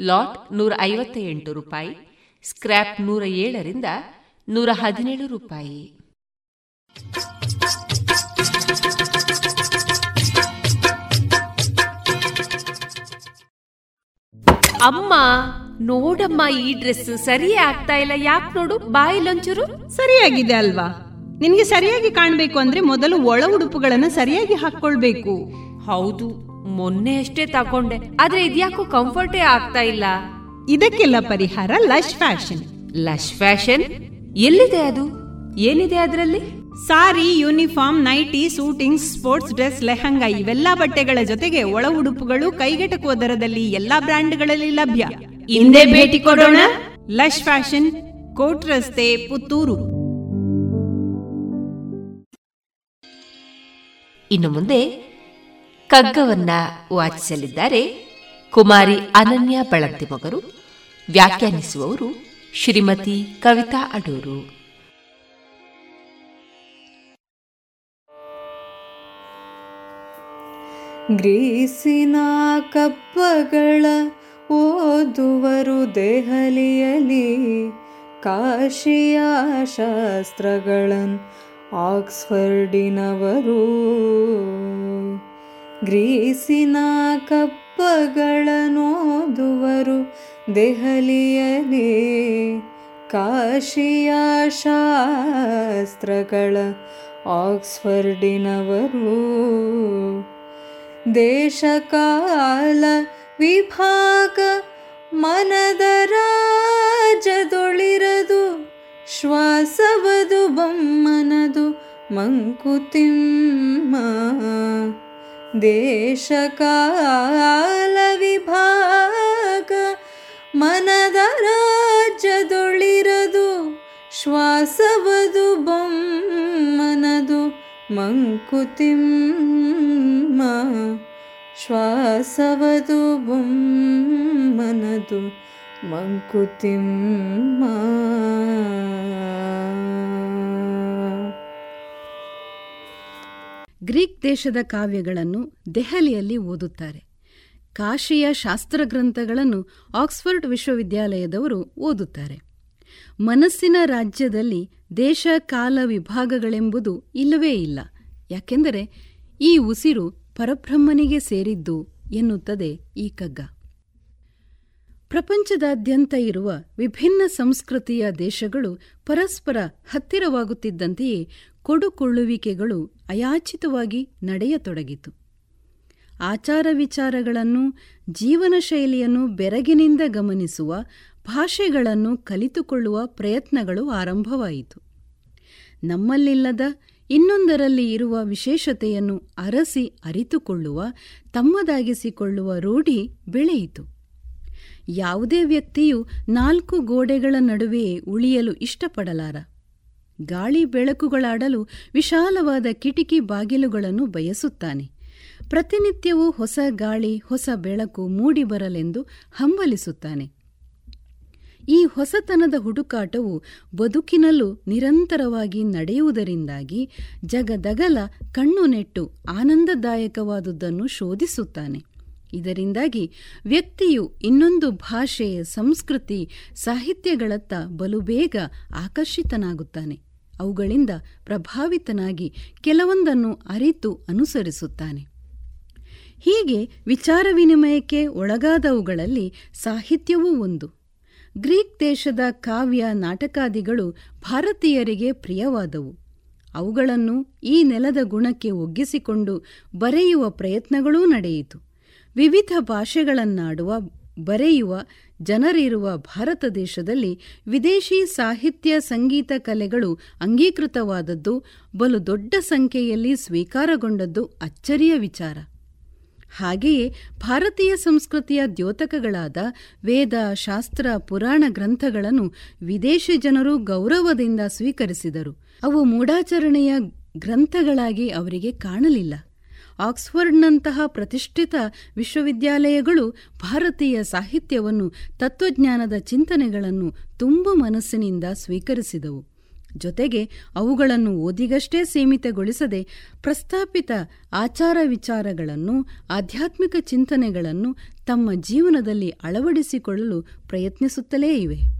Speaker 1: ಲಾಟ್ ನೂರ ಐವತ್ತ ಎಂಟು ರೂಪಾಯಿ, ಸ್ಕ್ರ್ಯಾಪ್ ನೂರ ಏಳರಿಂದ ನೂರ ಹದಿನೇಳು ರೂಪಾಯಿ. ಅಮ್ಮ ನೋಡಮ್ಮ ಈ ಡ್ರೆಸ್ ಸರಿಯೇ ಆಗ್ತಾ ಇಲ್ಲ. ಯಾಕೆ ನೋಡು ಬಾಯಿಲೊಂಚೂರು
Speaker 10: ಸರಿಯಾಗಿದೆ ಅಲ್ವಾ? ನಿನ್ಗೆ ಸರಿಯಾಗಿ ಕಾಣ್ಬೇಕು ಅಂದ್ರೆ ಮೊದಲು ಒಳ ಉಡುಪುಗಳನ್ನ ಸರಿಯಾಗಿ ಹಾಕೊಳ್ಬೇಕು
Speaker 1: ಹೌದು ಮೊನ್ನೆ ಅಷ್ಟೇ ತಕೊಂಡೆ ಆದ್ರೆ ಇದ್ಯಾಕೂ ಕಂಫರ್ಟೇ ಆಗ್ತಾ ಇಲ್ಲ.
Speaker 10: ಇದಕ್ಕೆಲ್ಲ ಪರಿಹಾರ ಲಶ್ ಫ್ಯಾಷನ್.
Speaker 1: Lush fashion? ಎಲ್ಲಿದೆ ಅದು? ಏನಿದೆ ಅದರಲ್ಲಿ?
Speaker 10: Sari uniform nighty suiting sports dress lehenga ಇವೆಲ್ಲಾ ಬಟ್ಟೆಗಳ ಜೊತೆಗೆ ಒಳ ಉಡುಪುಗಳು ಕೈಗೆಟಕುವ ದರದಲ್ಲಿ ಎಲ್ಲಾ ಬ್ರ್ಯಾಂಡ್ಗಳಲ್ಲಿ ಲಭ್ಯ.
Speaker 1: ಹಿಂದೆ ಭೇಟಿ ಕೊಡೋಣ.
Speaker 10: ಲಶ್ ಫ್ಯಾಷನ್ ಕೋಟ್ ರಸ್ತೆ ಪುತ್ತೂರು.
Speaker 1: ಇನ್ನು ಮುಂದೆ ಕಗ್ಗವನ್ನ ವಾಚಿಸಲಿದ್ದಾರೆ ಕುಮಾರಿ ಅನನ್ಯ ಮಗರು ವ್ಯಾಖ್ಯಾನಿಸುವವರು ಶ್ರೀಮತಿ ಕವಿತಾ ಅಡೂರು.
Speaker 11: ಗ್ರೀಸಿನ ಕಪ್ಪಗಳ ಓದುವರು ದೆಹಲಿಯಲಿ ಕಾಶಿಯ ಶಾಸ್ತ್ರಗಳನ್ ಆಕ್ಸ್ಫರ್ಡಿನವರು ಗ್ರೀಸಿನ ಕಪ್ಪಗಳನ್ನೋದುವರು ದೆಹಲಿಯಲಿ ಕಾಶಿಯ ಶಾಸ್ತ್ರಗಳ ಆಕ್ಸ್ಫರ್ಡಿನವರು ದೇಶಕಾಲ ವಿಭಾಗ ಮನದ ರಾಜದೊಳಿರದು ಶ್ವಾಸವದು ಬಮ್ಮನದು ಮಂಕುತಿಮ್ಮ ದೇಶಕಾಲ ವಿಭಾಗ ಮನದ ರಾಜ್ಯದೊಳಿರದು ಶ್ವಾಸವದು ಬೊಮ್ಮನದು ಮಂಕುತಿಮ್ಮ ಶ್ವಾಸವದು ಬೊಮ್ಮನದು ಮಂಕುತಿಮ್ಮ.
Speaker 12: ಗ್ರೀಕ್ ದೇಶದ ಕಾವ್ಯಗಳನ್ನು ದೆಹಲಿಯಲ್ಲಿ ಓದುತ್ತಾರೆ. ಕಾಶಿಯ ಶಾಸ್ತ್ರ ಗ್ರಂಥಗಳನ್ನು ಆಕ್ಸ್ಫರ್ಡ್ ವಿಶ್ವವಿದ್ಯಾಲಯದವರು ಓದುತ್ತಾರೆ. ಮನಸ್ಸಿನ ರಾಜ್ಯದಲ್ಲಿ ದೇಶ ಕಾಲ ವಿಭಾಗಗಳೆಂಬುದು ಇಲ್ಲವೇ ಇಲ್ಲ. ಯಾಕೆಂದರೆ ಈ ಉಸಿರು ಪರಬ್ರಹ್ಮನಿಗೆ ಸೇರಿದ್ದು ಎನ್ನುತ್ತದೆ ಈ ಕಗ್ಗ. ಪ್ರಪಂಚದಾದ್ಯಂತ ಇರುವ ವಿಭಿನ್ನ ಸಂಸ್ಕೃತಿಯ ದೇಶಗಳು ಪರಸ್ಪರ ಹತ್ತಿರವಾಗುತ್ತಿದ್ದಂತೆಯೇ ಕೊಡುಕೊಳ್ಳುವಿಕೆಗಳು ಅಯಾಚಿತವಾಗಿ ನಡೆಯತೊಡಗಿತು. ಆಚಾರ ವಿಚಾರಗಳನ್ನು, ಜೀವನ ಶೈಲಿಯನ್ನು ಬೆರಗಿನಿಂದ ಗಮನಿಸುವ, ಭಾಷೆಗಳನ್ನು ಕಲಿತುಕೊಳ್ಳುವ ಪ್ರಯತ್ನಗಳು ಆರಂಭವಾಯಿತು. ನಮ್ಮಲ್ಲಿಲ್ಲದ ಇನ್ನೊಂದರಲ್ಲಿ ಇರುವ ವಿಶೇಷತೆಯನ್ನು ಅರಸಿ ಅರಿತುಕೊಳ್ಳುವ, ತಮ್ಮದಾಗಿಸಿಕೊಳ್ಳುವ ರೂಢಿ ಬೆಳೆಯಿತು. ಯಾವುದೇ ವ್ಯಕ್ತಿಯು ನಾಲ್ಕು ಗೋಡೆಗಳ ನಡುವೆಯೇ ಉಳಿಯಲು ಇಷ್ಟಪಡಲಾರ. ಗಾಳಿ ಬೆಳಕುಗಳಾಡಲು ವಿಶಾಲವಾದ ಕಿಟಿಕಿ ಬಾಗಿಲುಗಳನ್ನು ಬಯಸುತ್ತಾನೆ. ಪ್ರತಿನಿತ್ಯವೂ ಹೊಸ ಗಾಳಿ, ಹೊಸ ಬೆಳಕು ಮೂಡಿಬರಲೆಂದು ಹಂಬಲಿಸುತ್ತಾನೆ. ಈ ಹೊಸತನದ ಹುಡುಕಾಟವು ಬದುಕಿನಲ್ಲೂ ನಿರಂತರವಾಗಿ ನಡೆಯುವುದರಿಂದಾಗಿ ಜಗದಗಲ ಕಣ್ಣು ನೆಟ್ಟು ಆನಂದದಾಯಕವಾದುದನ್ನು ಶೋಧಿಸುತ್ತಾನೆ. ಇದರಿಂದಾಗಿ ವ್ಯಕ್ತಿಯು ಇನ್ನೊಂದು ಭಾಷೆ ಸಂಸ್ಕೃತಿ ಸಾಹಿತ್ಯಗಳತ್ತ ಬಲು ಬೇಗ ಆಕರ್ಷಿತನಾಗುತ್ತಾನೆ. ಅವುಗಳಿಂದ ಪ್ರಭಾವಿತನಾಗಿ ಕೆಲವೊಂದನ್ನು ಅರಿತು ಅನುಸರಿಸುತ್ತಾನೆ. ಹೀಗೆ ವಿಚಾರ ವಿನಿಮಯಕ್ಕೆ ಒಳಗಾದವುಗಳಲ್ಲಿ ಸಾಹಿತ್ಯವೂ ಒಂದು. ಗ್ರೀಕ್ ದೇಶದ ಕಾವ್ಯ ನಾಟಕಾದಿಗಳು ಭಾರತೀಯರಿಗೆ ಪ್ರಿಯವಾದವು. ಅವುಗಳನ್ನು ಈ ನೆಲದ ಗುಣಕ್ಕೆ ಒಗ್ಗಿಸಿಕೊಂಡು ಬರೆಯುವ ಪ್ರಯತ್ನಗಳೂ ನಡೆಯಿತು. ವಿವಿಧ ಭಾಷೆಗಳನ್ನಾಡುವ, ಬರೆಯುವ, ಜನರಿರುವ ಭಾರತ ದೇಶದಲ್ಲಿ ವಿದೇಶಿ ಸಾಹಿತ್ಯ, ಸಂಗೀತ ಕಲೆಗಳು ಅಂಗೀಕೃತವಾದದ್ದು, ಬಲು ದೊಡ್ಡ ಸಂಖ್ಯೆಯಲ್ಲಿ ಸ್ವೀಕಾರಗೊಂಡದ್ದು ಅಚ್ಚರಿಯ ವಿಚಾರ. ಹಾಗೆಯೇ ಭಾರತೀಯ ಸಂಸ್ಕೃತಿಯ ದ್ಯೋತಕಗಳಾದ ವೇದ, ಶಾಸ್ತ್ರ, ಪುರಾಣ ಗ್ರಂಥಗಳನ್ನು ವಿದೇಶಿ ಜನರು ಗೌರವದಿಂದ ಸ್ವೀಕರಿಸಿದರು. ಅವು ಮೂಢಾಚರಣೆಯ ಗ್ರಂಥಗಳಾಗಿ ಅವರಿಗೆ ಕಾಣಲಿಲ್ಲ. ಆಕ್ಸ್ಫರ್ಡ್ನಂತಹ ಪ್ರತಿಷ್ಠಿತ ವಿಶ್ವವಿದ್ಯಾಲಯಗಳು ಭಾರತೀಯ ಸಾಹಿತ್ಯವನ್ನು, ತತ್ವಜ್ಞಾನದ ಚಿಂತನೆಗಳನ್ನು ತುಂಬ ಮನಸ್ಸಿನಿಂದ ಸ್ವೀಕರಿಸಿದವು. ಜೊತೆಗೆ ಅವುಗಳನ್ನು ಓದಿಗಷ್ಟೇ ಸೀಮಿತಗೊಳಿಸದೆ ಪ್ರಸ್ತಾಪಿತ ಆಚಾರ ವಿಚಾರಗಳನ್ನು, ಆಧ್ಯಾತ್ಮಿಕ ಚಿಂತನೆಗಳನ್ನು ತಮ್ಮ ಜೀವನದಲ್ಲಿ ಅಳವಡಿಸಿಕೊಳ್ಳಲು ಪ್ರಯತ್ನಿಸುತ್ತಲೇ ಇವೆ.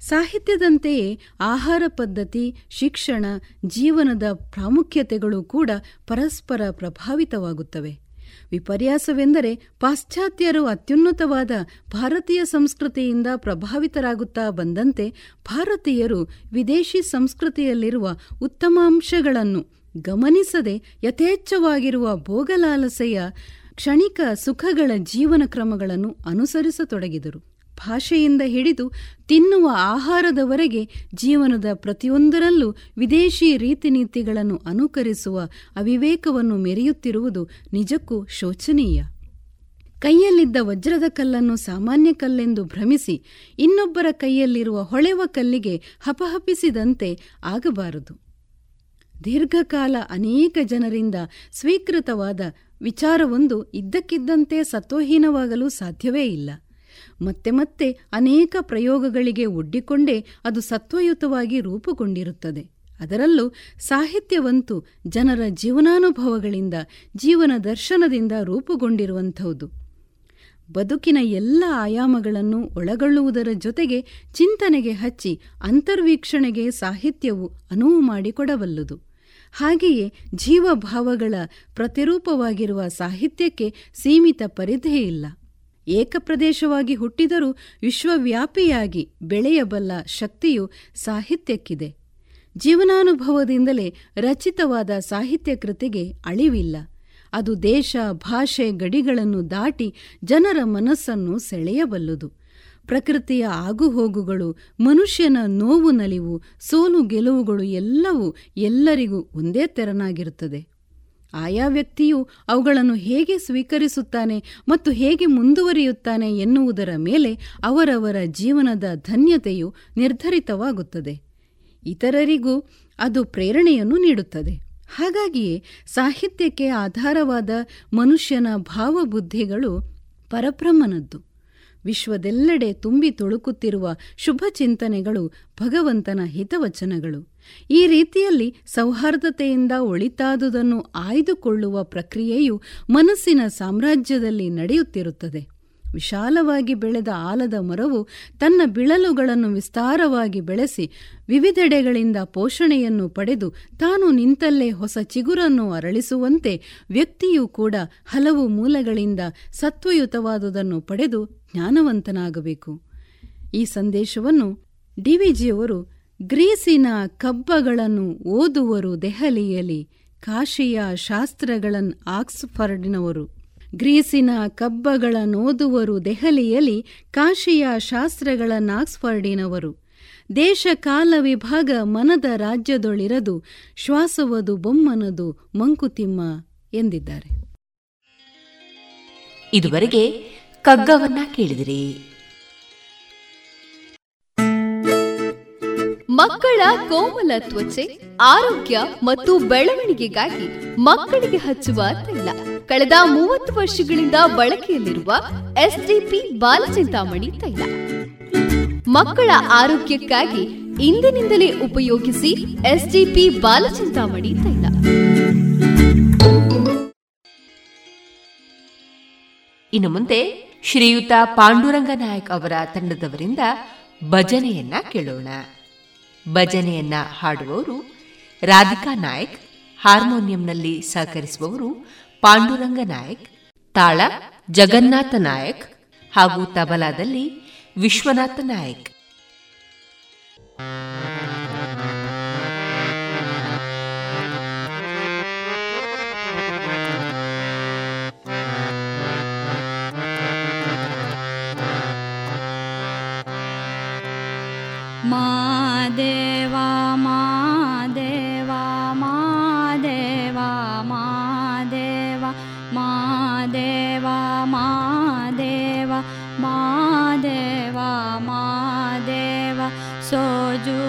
Speaker 12: ಸಾಹಿತ್ಯದಂತೆಯೇ ಆಹಾರ ಪದ್ಧತಿ, ಶಿಕ್ಷಣ, ಜೀವನದ ಪ್ರಾಮುಖ್ಯತೆಗಳು ಕೂಡ ಪರಸ್ಪರ ಪ್ರಭಾವಿತವಾಗುತ್ತವೆ. ವಿಪರ್ಯಾಸವೆಂದರೆ ಪಾಶ್ಚಾತ್ಯರು ಅತ್ಯುನ್ನತವಾದ ಭಾರತೀಯ ಸಂಸ್ಕೃತಿಯಿಂದ ಪ್ರಭಾವಿತರಾಗುತ್ತಾ ಬಂದಂತೆ ಭಾರತೀಯರು ವಿದೇಶಿ ಸಂಸ್ಕೃತಿಯಲ್ಲಿರುವ ಉತ್ತಮಾಂಶಗಳನ್ನು ಗಮನಿಸದೆ ಯಥೇಚ್ಛವಾಗಿರುವ ಭೋಗಲಾಲಸೆಯ ಕ್ಷಣಿಕ ಸುಖಗಳ ಜೀವನ ಕ್ರಮಗಳನ್ನು ಅನುಸರಿಸತೊಡಗಿದರು. ಭಾಷೆಯಿಂದ ಹಿಡಿದು ತಿನ್ನುವ ಆಹಾರದವರೆಗೆ ಜೀವನದ ಪ್ರತಿಯೊಂದರಲ್ಲೂ ವಿದೇಶಿ ರೀತಿನೀತಿಗಳನ್ನು ಅನುಕರಿಸುವ ಅವಿವೇಕವನ್ನು ಮೆರೆಯುತ್ತಿರುವುದು ನಿಜಕ್ಕೂ ಶೋಚನೀಯ. ಕೈಯಲ್ಲಿದ್ದ ವಜ್ರದ ಕಲ್ಲನ್ನು ಸಾಮಾನ್ಯ ಕಲ್ಲೆಂದು ಭ್ರಮಿಸಿ ಇನ್ನೊಬ್ಬರ ಕೈಯಲ್ಲಿರುವ ಹೊಳೆವ ಕಲ್ಲಿಗೆ ಹಪಹಪಿಸಿದಂತೆ ಆಗಬಾರದು. ದೀರ್ಘಕಾಲ ಅನೇಕ ಜನರಿಂದ ಸ್ವೀಕೃತವಾದ ವಿಚಾರವೊಂದು ಇದ್ದಕ್ಕಿದ್ದಂತೆ ಸತ್ವಹೀನವಾಗಲು ಸಾಧ್ಯವೇ ಇಲ್ಲ. ಮತ್ತೆ ಮತ್ತೆ ಅನೇಕ ಪ್ರಯೋಗಗಳಿಗೆ ಒಡ್ಡಿಕೊಂಡೇ ಅದು ಸತ್ವಯುತವಾಗಿ ರೂಪುಗೊಂಡಿರುತ್ತದೆ. ಅದರಲ್ಲೂ ಸಾಹಿತ್ಯವಂತೂ ಜನರ ಜೀವನಾನುಭವಗಳಿಂದ, ಜೀವನ ದರ್ಶನದಿಂದ ರೂಪುಗೊಂಡಿರುವಂಥದ್ದು ಬದುಕಿನ ಎಲ್ಲ ಆಯಾಮಗಳನ್ನು ಒಳಗೊಳ್ಳುವುದರ ಜೊತೆಗೆ ಚಿಂತನೆಗೆ ಹಚ್ಚಿ ಅಂತರ್ವೀಕ್ಷಣೆಗೆ ಸಾಹಿತ್ಯವು ಅನುವು ಮಾಡಿಕೊಡಬಲ್ಲದು. ಹಾಗೆಯೇ ಜೀವಭಾವಗಳ ಪ್ರತಿರೂಪವಾಗಿರುವ ಸಾಹಿತ್ಯಕ್ಕೆ ಸೀಮಿತ ಪರಿಧಿಯಿಲ್ಲ ಏಕಪ್ರದೇಶವಾಗಿ ಹುಟ್ಟಿದರೂ ವಿಶ್ವವ್ಯಾಪಿಯಾಗಿ ಬೆಳೆಯಬಲ್ಲ ಶಕ್ತಿಯು ಸಾಹಿತ್ಯಕ್ಕಿದೆ. ಜೀವನಾನುಭವದಿಂದಲೇ ರಚಿತವಾದ ಸಾಹಿತ್ಯ ಕೃತಿಗೆ ಅಳಿವಿಲ್ಲ. ಅದು ದೇಶ, ಭಾಷೆ, ಗಡಿಗಳನ್ನು ದಾಟಿ ಜನರ ಮನಸ್ಸನ್ನು ಸೆಳೆಯಬಲ್ಲುದು. ಪ್ರಕೃತಿಯ ಆಗುಹೋಗುಗಳು, ಮನುಷ್ಯನ ನೋವು ನಲಿವು, ಸೋಲು ಗೆಲುವುಗಳು ಎಲ್ಲವೂ ಎಲ್ಲರಿಗೂ ಒಂದೇ ತೆರನಾಗಿರುತ್ತದೆ. ಆಯಾ ವ್ಯಕ್ತಿಯು ಅವುಗಳನ್ನು ಹೇಗೆ ಸ್ವೀಕರಿಸುತ್ತಾನೆ ಮತ್ತು ಹೇಗೆ ಮುಂದುವರಿಯುತ್ತಾನೆ ಎನ್ನುವುದರ ಮೇಲೆ ಅವರವರ ಜೀವನದ ಧನ್ಯತೆಯು ನಿರ್ಧರಿತವಾಗುತ್ತದೆ. ಇತರರಿಗೂ ಅದು ಪ್ರೇರಣೆಯನ್ನು ನೀಡುತ್ತದೆ. ಹಾಗಾಗಿಯೇ ಸಾಹಿತ್ಯಕ್ಕೆ ಆಧಾರವಾದ ಮನುಷ್ಯನ ಭಾವಬುದ್ಧಿಗಳು ಪರಬ್ರಹ್ಮನದ್ದು. ವಿಶ್ವದೆಲ್ಲೆಡೆ ತುಂಬಿ ತುಳುಕುತ್ತಿರುವ ಶುಭ ಚಿಂತನೆಗಳು ಭಗವಂತನ ಹಿತವಚನಗಳು. ಈ ರೀತಿಯಲ್ಲಿ ಸೌಹಾರ್ದತೆಯಿಂದ ಒಳಿತಾದುದನ್ನು ಆಯ್ದುಕೊಳ್ಳುವ ಪ್ರಕ್ರಿಯೆಯು ಮನಸ್ಸಿನ ಸಾಮ್ರಾಜ್ಯದಲ್ಲಿ ನಡೆಯುತ್ತಿರುತ್ತದೆ. ವಿಶಾಲವಾಗಿ ಬೆಳೆದ ಆಲದ ಮರವು ತನ್ನ ಬಿಳಲುಗಳನ್ನು ವಿಸ್ತಾರವಾಗಿ ಬೆಳೆಸಿ ವಿವಿಧೆಡೆಗಳಿಂದ ಪೋಷಣೆಯನ್ನು ಪಡೆದು ತಾನು ನಿಂತಲ್ಲೇ ಹೊಸ ಚಿಗುರನ್ನು ಅರಳಿಸುವಂತೆ ವ್ಯಕ್ತಿಯೂ ಕೂಡ ಹಲವು ಮೂಲಗಳಿಂದ ಸತ್ವಯುತವಾದುದನ್ನು ಪಡೆದು ಜ್ಞಾನವಂತನಾಗಬೇಕು. ಈ ಸಂದೇಶವನ್ನು ಡಿವಿಜಿಯವರು ಗ್ರೀಸಿನ ಕಬ್ಬಗಳನ್ನು ಓದುವರು ದೆಹಲಿಯಲ್ಲಿ ಕಾಶಿಯ ಶಾಸ್ತ್ರಗಳನ್ನು ಆಕ್ಸ್ಫರ್ಡ್ನವರು. ಗ್ರೀಸಿನ ಕಬ್ಬಗಳ ನೋದುವರು ದೆಹಲಿಯಲ್ಲಿ ಕಾಶಿಯ ಶಾಸ್ತ್ರಗಳನ್ನಾಕ್ಸ್ಫರ್ಡಿನವರು ದೇಶ ಕಾಲ ವಿಭಾಗ ಮನದ ರಾಜ್ಯದೊಳಿರದು ಶ್ವಾಸವದು ಬೊಮ್ಮನದು ಮಂಕುತಿಮ್ಮ ಎಂದಿದ್ದಾರೆ.
Speaker 8: ಇದುವರೆಗೆ ಕಗ್ಗವನ್ನ ಕೇಳಿದಿರಿ.
Speaker 13: ಮಕ್ಕಳ ಕೋಮಲ ತ್ವಚೆ ಆರೋಗ್ಯ ಮತ್ತು ಬೆಳವಣಿಗೆಗಾಗಿ ಮಕ್ಕಳಿಗೆ ಹಚ್ಚುವ ತೈಲ. ಕಳೆದ ಮೂವತ್ತು ವರ್ಷಗಳಿಂದ ಬಳಕೆಯಲ್ಲಿರುವ ಎಸ್ಡಿಪಿ ಬಾಲಚಿಂತಾಮಣಿ ತೈಲ. ಮಕ್ಕಳ ಆರೋಗ್ಯಕ್ಕಾಗಿ ಇಂದಿನಿಂದಲೇ ಉಪಯೋಗಿಸಿ ಎಸ್ಡಿಪಿ ಬಾಲಚಿಂತಾಮಣಿ ತೈಲ.
Speaker 8: ಇನ್ನು ಮುಂದೆ ಶ್ರೀಯುತ ಪಾಂಡುರಂಗ ನಾಯಕ್ ಅವರ ತಂಡದವರಿಂದ ಭಜನೆಯನ್ನ ಕೇಳೋಣ. ಭಜನೆಯನ್ನ ಹಾಡುವವರು ರಾಧಿಕಾ ನಾಯಕ್, ಹಾರ್ಮೋನಿಯಂನಲ್ಲಿ ಸಹಕರಿಸುವವರು ಪಾಂಡುರಂಗ ನಾಯಕ್ ತಾಳ ಜಗನ್ನಾಥ ನಾಯಕ್ ಹಾಗೂ ತಬಲಾದಲ್ಲಿ ವಿಶ್ವನಾಥ ನಾಯಕ್.
Speaker 14: ಮಾದೇವಾ So do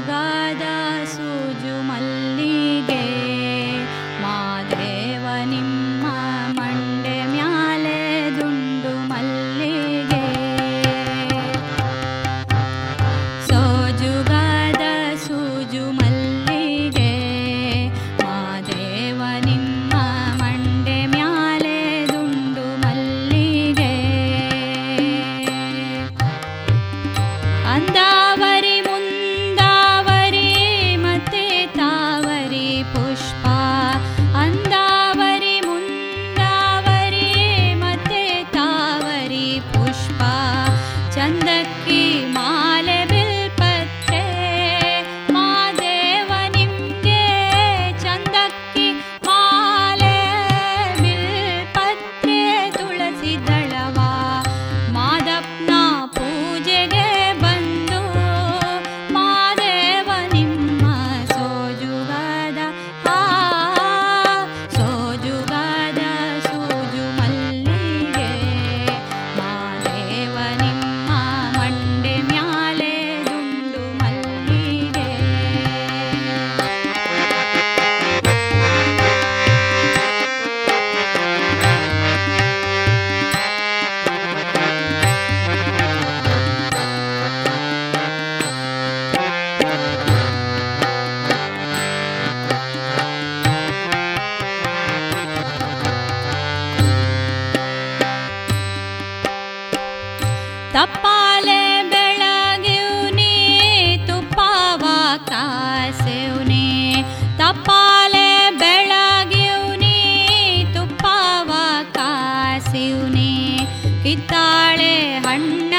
Speaker 14: ಹಸಿಯುನೆ ಕಿತ್ತಾಳೆ ಹಣ್ಣ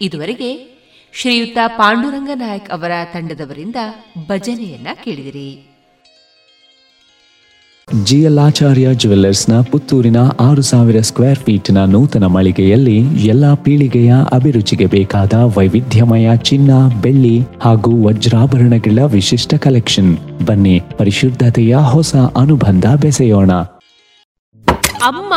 Speaker 8: ಇದುವರೆಗೆ ಶ್ರೀಯುತ ಪಾಂಡುರಂಗ ನಾಯಕ್ ಅವರ ತಂಡದವರಿಂದ ಭಜನೆಯನ್ನ ಕೇಳಿದಿರಿ.
Speaker 15: ಜಿಎಲ್ಆಚಾರ್ಯ ಜುವೆಲ್ಲರ್ಸ್ನ ಪುತ್ತೂರಿನ ಆರು ಸಾವಿರ ಸ್ಕ್ವೇರ್ ಫೀಟ್ನ ನೂತನ ಮಳಿಗೆಯಲ್ಲಿ ಎಲ್ಲಾ ಪೀಳಿಗೆಯ ಅಭಿರುಚಿಗೆ ಬೇಕಾದ ವೈವಿಧ್ಯಮಯ ಚಿನ್ನ ಬೆಳ್ಳಿ ಹಾಗೂ ವಜ್ರಾಭರಣಗಳ ವಿಶಿಷ್ಟ ಕಲೆಕ್ಷನ್. ಬನ್ನಿ ಪರಿಶುದ್ಧತೆಯ ಹೊಸ ಅನುಬಂಧ ಬೆಸೆಯೋಣ.
Speaker 8: ಅಮ್ಮ!